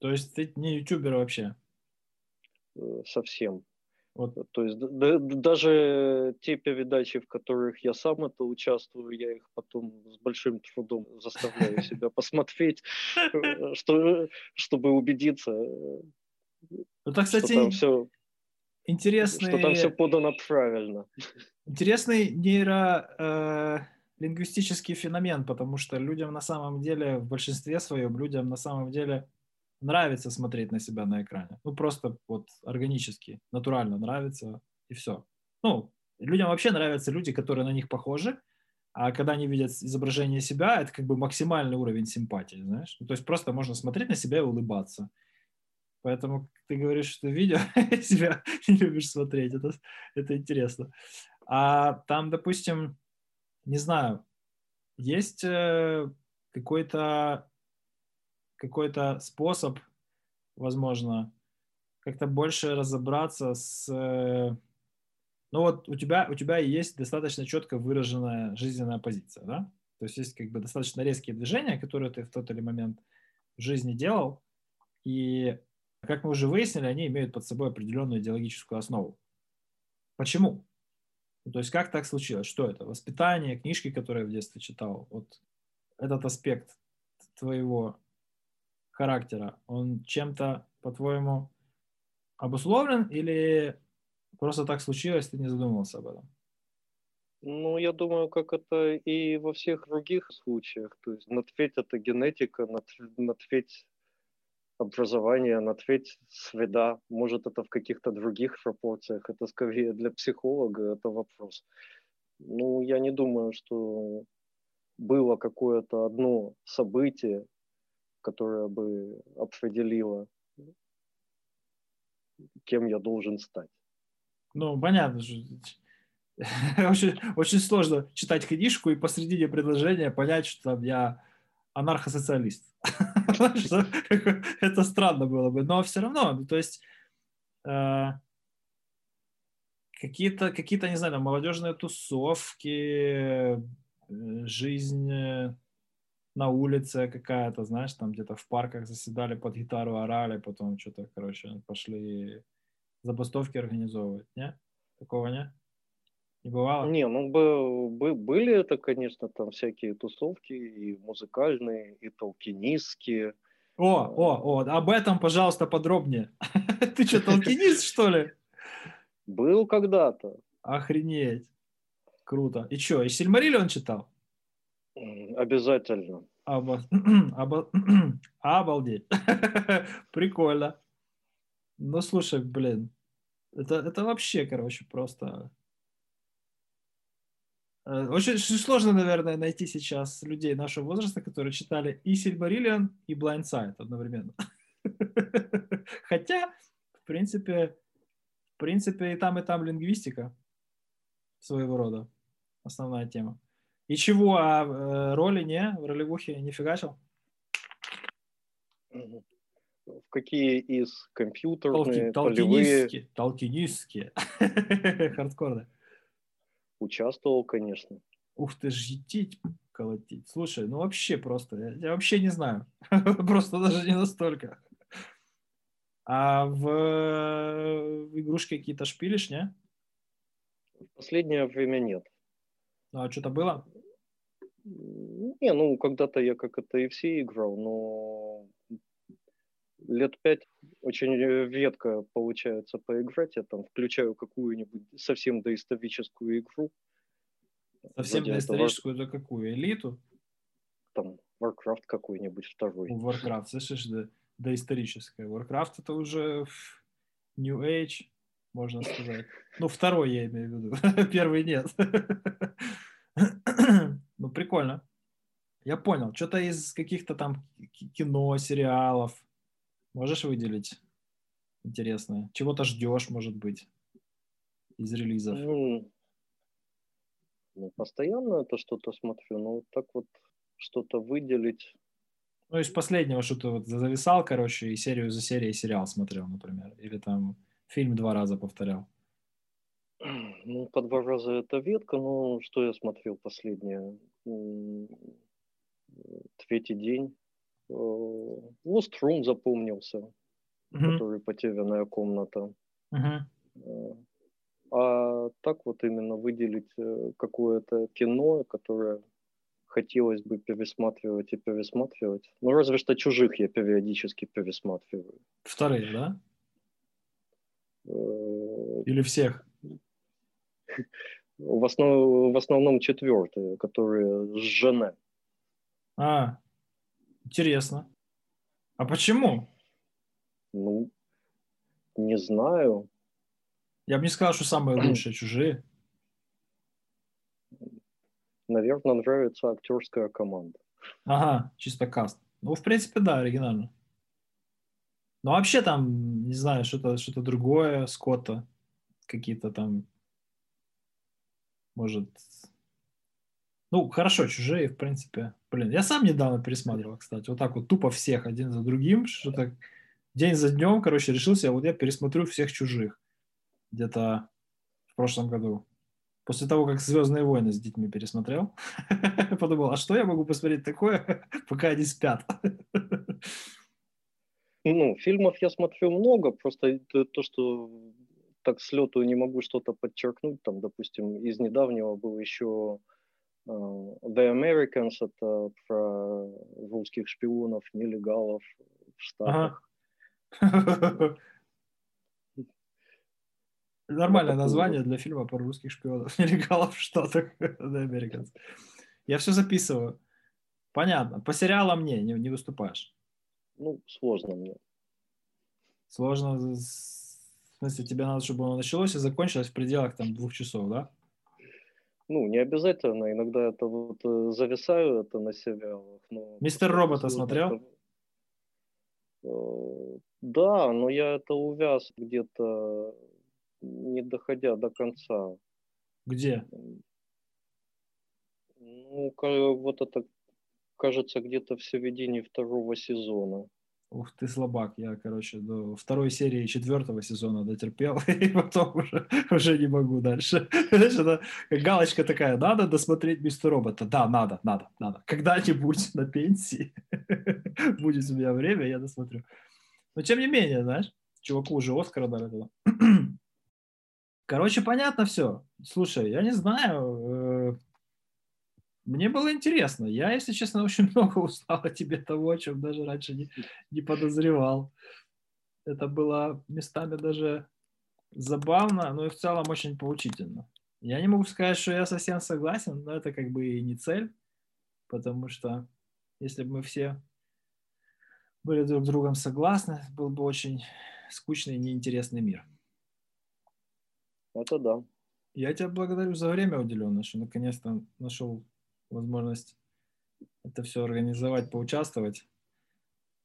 То есть ты не ютубер вообще? Э, совсем. Вот. То есть да, даже те передачи, в которых я сам это участвую, я их потом с большим трудом заставляю себя посмотреть, э, что, чтобы убедиться, это, кстати, что там все интересный... Что там все подано правильно. Интересный нейро лингвистический феномен, потому что людям на самом деле, в большинстве своем, людям на самом деле нравится смотреть на себя на экране. Ну, просто вот органически, натурально нравится, и все. Ну, людям вообще нравятся люди, которые на них похожи, а когда они видят изображение себя, это как бы максимальный уровень симпатии, знаешь? Ну, то есть просто можно смотреть на себя и улыбаться. Поэтому ты говоришь, что видео (laughs) себя (laughs) не любишь смотреть. Это, это интересно. А там, допустим, не знаю, есть э, какой-то какой-то способ, возможно, как-то больше разобраться с... Э, ну вот у тебя, у тебя есть достаточно четко выраженная жизненная позиция, да? То есть есть как бы достаточно резкие движения, которые ты в тот или момент в жизни делал, и, как мы уже выяснили, они имеют под собой определенную идеологическую основу. Почему? Ну, то есть как так случилось? Что это? Воспитание, книжки, которые в детстве читал? Вот этот аспект твоего характера, он чем-то, по-твоему, обусловлен или просто так случилось, ты не задумывался об этом? Ну, я думаю, как это и во всех других случаях. То есть на треть это генетика, на, на треть образование, на треть среда. Может, это в каких-то других пропорциях. Это скорее для психолога это вопрос. Ну, я не думаю, что было какое-то одно событие, которое бы определило, кем я должен стать. Ну, понятно. (laughs) Очень, очень сложно читать книжку и посредине предложения понять, что там я анархосоциалист. (laughs) Это странно было бы, но все равно, ну, то есть э, какие-то, какие-то, не знаю, молодежные тусовки, э, жизнь э, на улице какая-то, знаешь, там где-то в парках заседали под гитару, орали, потом что-то, короче, пошли забастовки организовывать, не? Такого не? Не бывало? Не, ну бы, бы, были это, конечно, там всякие тусовки и музыкальные, и толкинистские. О, о, о, об этом, пожалуйста, подробнее. (laughs) Ты что, толкинист, что ли? Был когда-то. Охренеть. Круто. И что, и Сильмариллион читал? Обязательно. Обо... (clears throat) Обо... (clears throat) Обалдеть. (laughs) Прикольно. Ну, слушай, блин, это, это вообще, короче, просто Э, очень сложно, наверное, найти сейчас людей нашего возраста, которые читали и Silmarillion, и Blindside одновременно. (laughs) Хотя, в принципе, в принципе, и там, и там лингвистика. своего рода. Основная тема. И чего, а э, роли не? В ролевухе не фигачил? В какие из компьютерные, Толки, полевые? Толкинистские. (laughs) Хардкорные. Участвовал, конечно. Ух ты, житить колотить. Слушай, ну вообще просто, я, я вообще не знаю. (laughs) просто даже не настолько. А в, в игрушки какие-то шпилишь, не? В последнее время нет. Ну, а что-то было? Не, ну, когда-то я как это и все играл, но лет пять очень редко получается поиграть. Я там включаю какую-нибудь совсем доисторическую игру. Совсем доисторическую это какую? Элиту? Там Warcraft какой-нибудь второй. Warcraft, слышишь, да, доисторическая. Warcraft это уже New Age, можно сказать. Ну, второй я имею в виду. (laughs) Первый нет. (laughs) ну, прикольно. Я понял. Что-то из каких-то там кино, сериалов. Можешь выделить интересное? Чего-то ждешь, может быть, из релизов? Ну, ну постоянно это что-то смотрю. Ну, вот так вот что-то выделить. Ну, из последнего, что ты вот зависал, короче, и серию за серией сериал смотрел, например. Или там фильм два раза повторял. Ну, по два раза это ветка, но что я смотрел последнее? Третий день. Lost Room запомнился, uh-huh. который потерянная комната. Uh-huh. А так вот именно выделить э, какое-то кино, которое хотелось бы пересматривать и пересматривать. Ну, разве что чужих я периодически пересматриваю. Вторые, да? Э, Или всех? В, основ, в основном четвертые, которые с жены. А, интересно. А почему? Ну, не знаю. Я бы не сказал, что самые лучшие чужие. Наверное, нравится актерская команда. Ага, чисто каст. Ну, в принципе, да, оригинально. Ну, вообще там, не знаю, что-то что другое, Скотта, какие-то там может... Ну, хорошо, чужие, в принципе. Блин, я сам недавно пересматривал, кстати. Вот так вот тупо всех один за другим. Что-то день за днем, короче, решился, вот я пересмотрю всех чужих. Где-то в прошлом году. После того, как «Звездные войны» с детьми пересмотрел, (laughs) подумал, а что я могу посмотреть такое, (laughs) пока они спят? Ну, фильмов я смотрю много, просто то, что так с лету не могу что-то подчеркнуть. Там, допустим, из недавнего был еще uh, The Americans, это про русских шпионов, нелегалов в Штатах. (laughs) Нормальное название для фильма про русских шпионов, (laughs) нелегалов в Штатах. The Americans. Я все записываю. Понятно. По сериалам не, не, не выступаешь. Ну, сложно мне. Сложно смысле, тебе надо, чтобы оно началось и закончилось в пределах там двух часов, да? Ну, не обязательно. Иногда это вот э, зависаю это на сериалах. Но Мистер Робота смотрел? Э, да, но я это увяз где-то, не доходя до конца. Где? Ну, вот это, кажется, где-то в середине второго сезона. Ух ты слабак, я, короче, до второй серии четвертого сезона дотерпел, (laughs) и потом уже, уже не могу дальше. Знаешь, это галочка такая, надо досмотреть Мистер Робота. Да, надо, надо, надо. Когда-нибудь на пенсии (laughs) будет у меня время, я досмотрю. Но тем не менее, знаешь, чуваку уже Оскара дали туда. (clears throat) Короче, понятно все. Слушай, я не знаю, мне было интересно. Я, если честно, (laughs) очень много узнал о тебе того, о чем даже раньше не, не подозревал. Это было местами даже забавно, но и в целом очень поучительно. Я не могу сказать, что я совсем согласен, но это как бы и не цель, потому что если бы мы все были друг с другом согласны, был бы очень скучный и неинтересный мир. Это да. Я тебя благодарю за время уделенное, что наконец-то нашел возможность это все организовать, поучаствовать.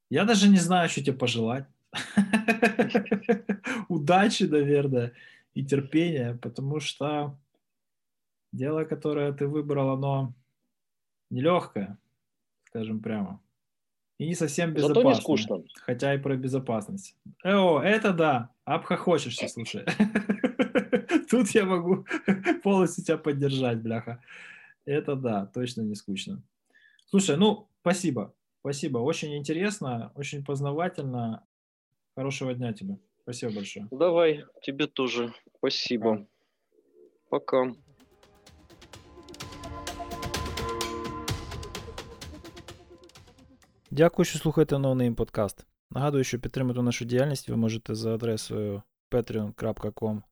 Я даже не знаю, что тебе пожелать. (laughs) Удачи, наверное, и терпения, потому что дело, которое ты выбрал, оно нелегкое, скажем прямо. И не совсем безопасно. Зато не скучно. Хотя и про безопасность. О, это да. Обхохочешься, слушай. (laughs) Тут я могу (laughs) полностью тебя поддержать, бляха. Это да, точно не скучно. Слушай, ну, спасибо. Спасибо. Очень интересно, очень познавательно. Хорошего дня тебе. Спасибо большое. Давай, тебе тоже. Спасибо. Пока. Пока. Дякую, що слухаєте NoName Podcast. Нагадую, що підтримати нашу діяльність ви можете за адресою patreon.com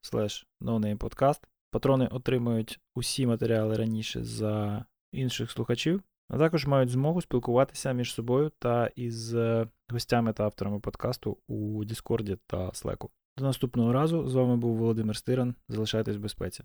nonamepodcast. Патрони отримують усі матеріали раніше за інших слухачів, а також мають змогу спілкуватися між собою та із е, гостями та авторами подкасту у Діскорді та Слеку. До наступного разу з вами був Володимир Стиран. Залишайтесь в безпеці.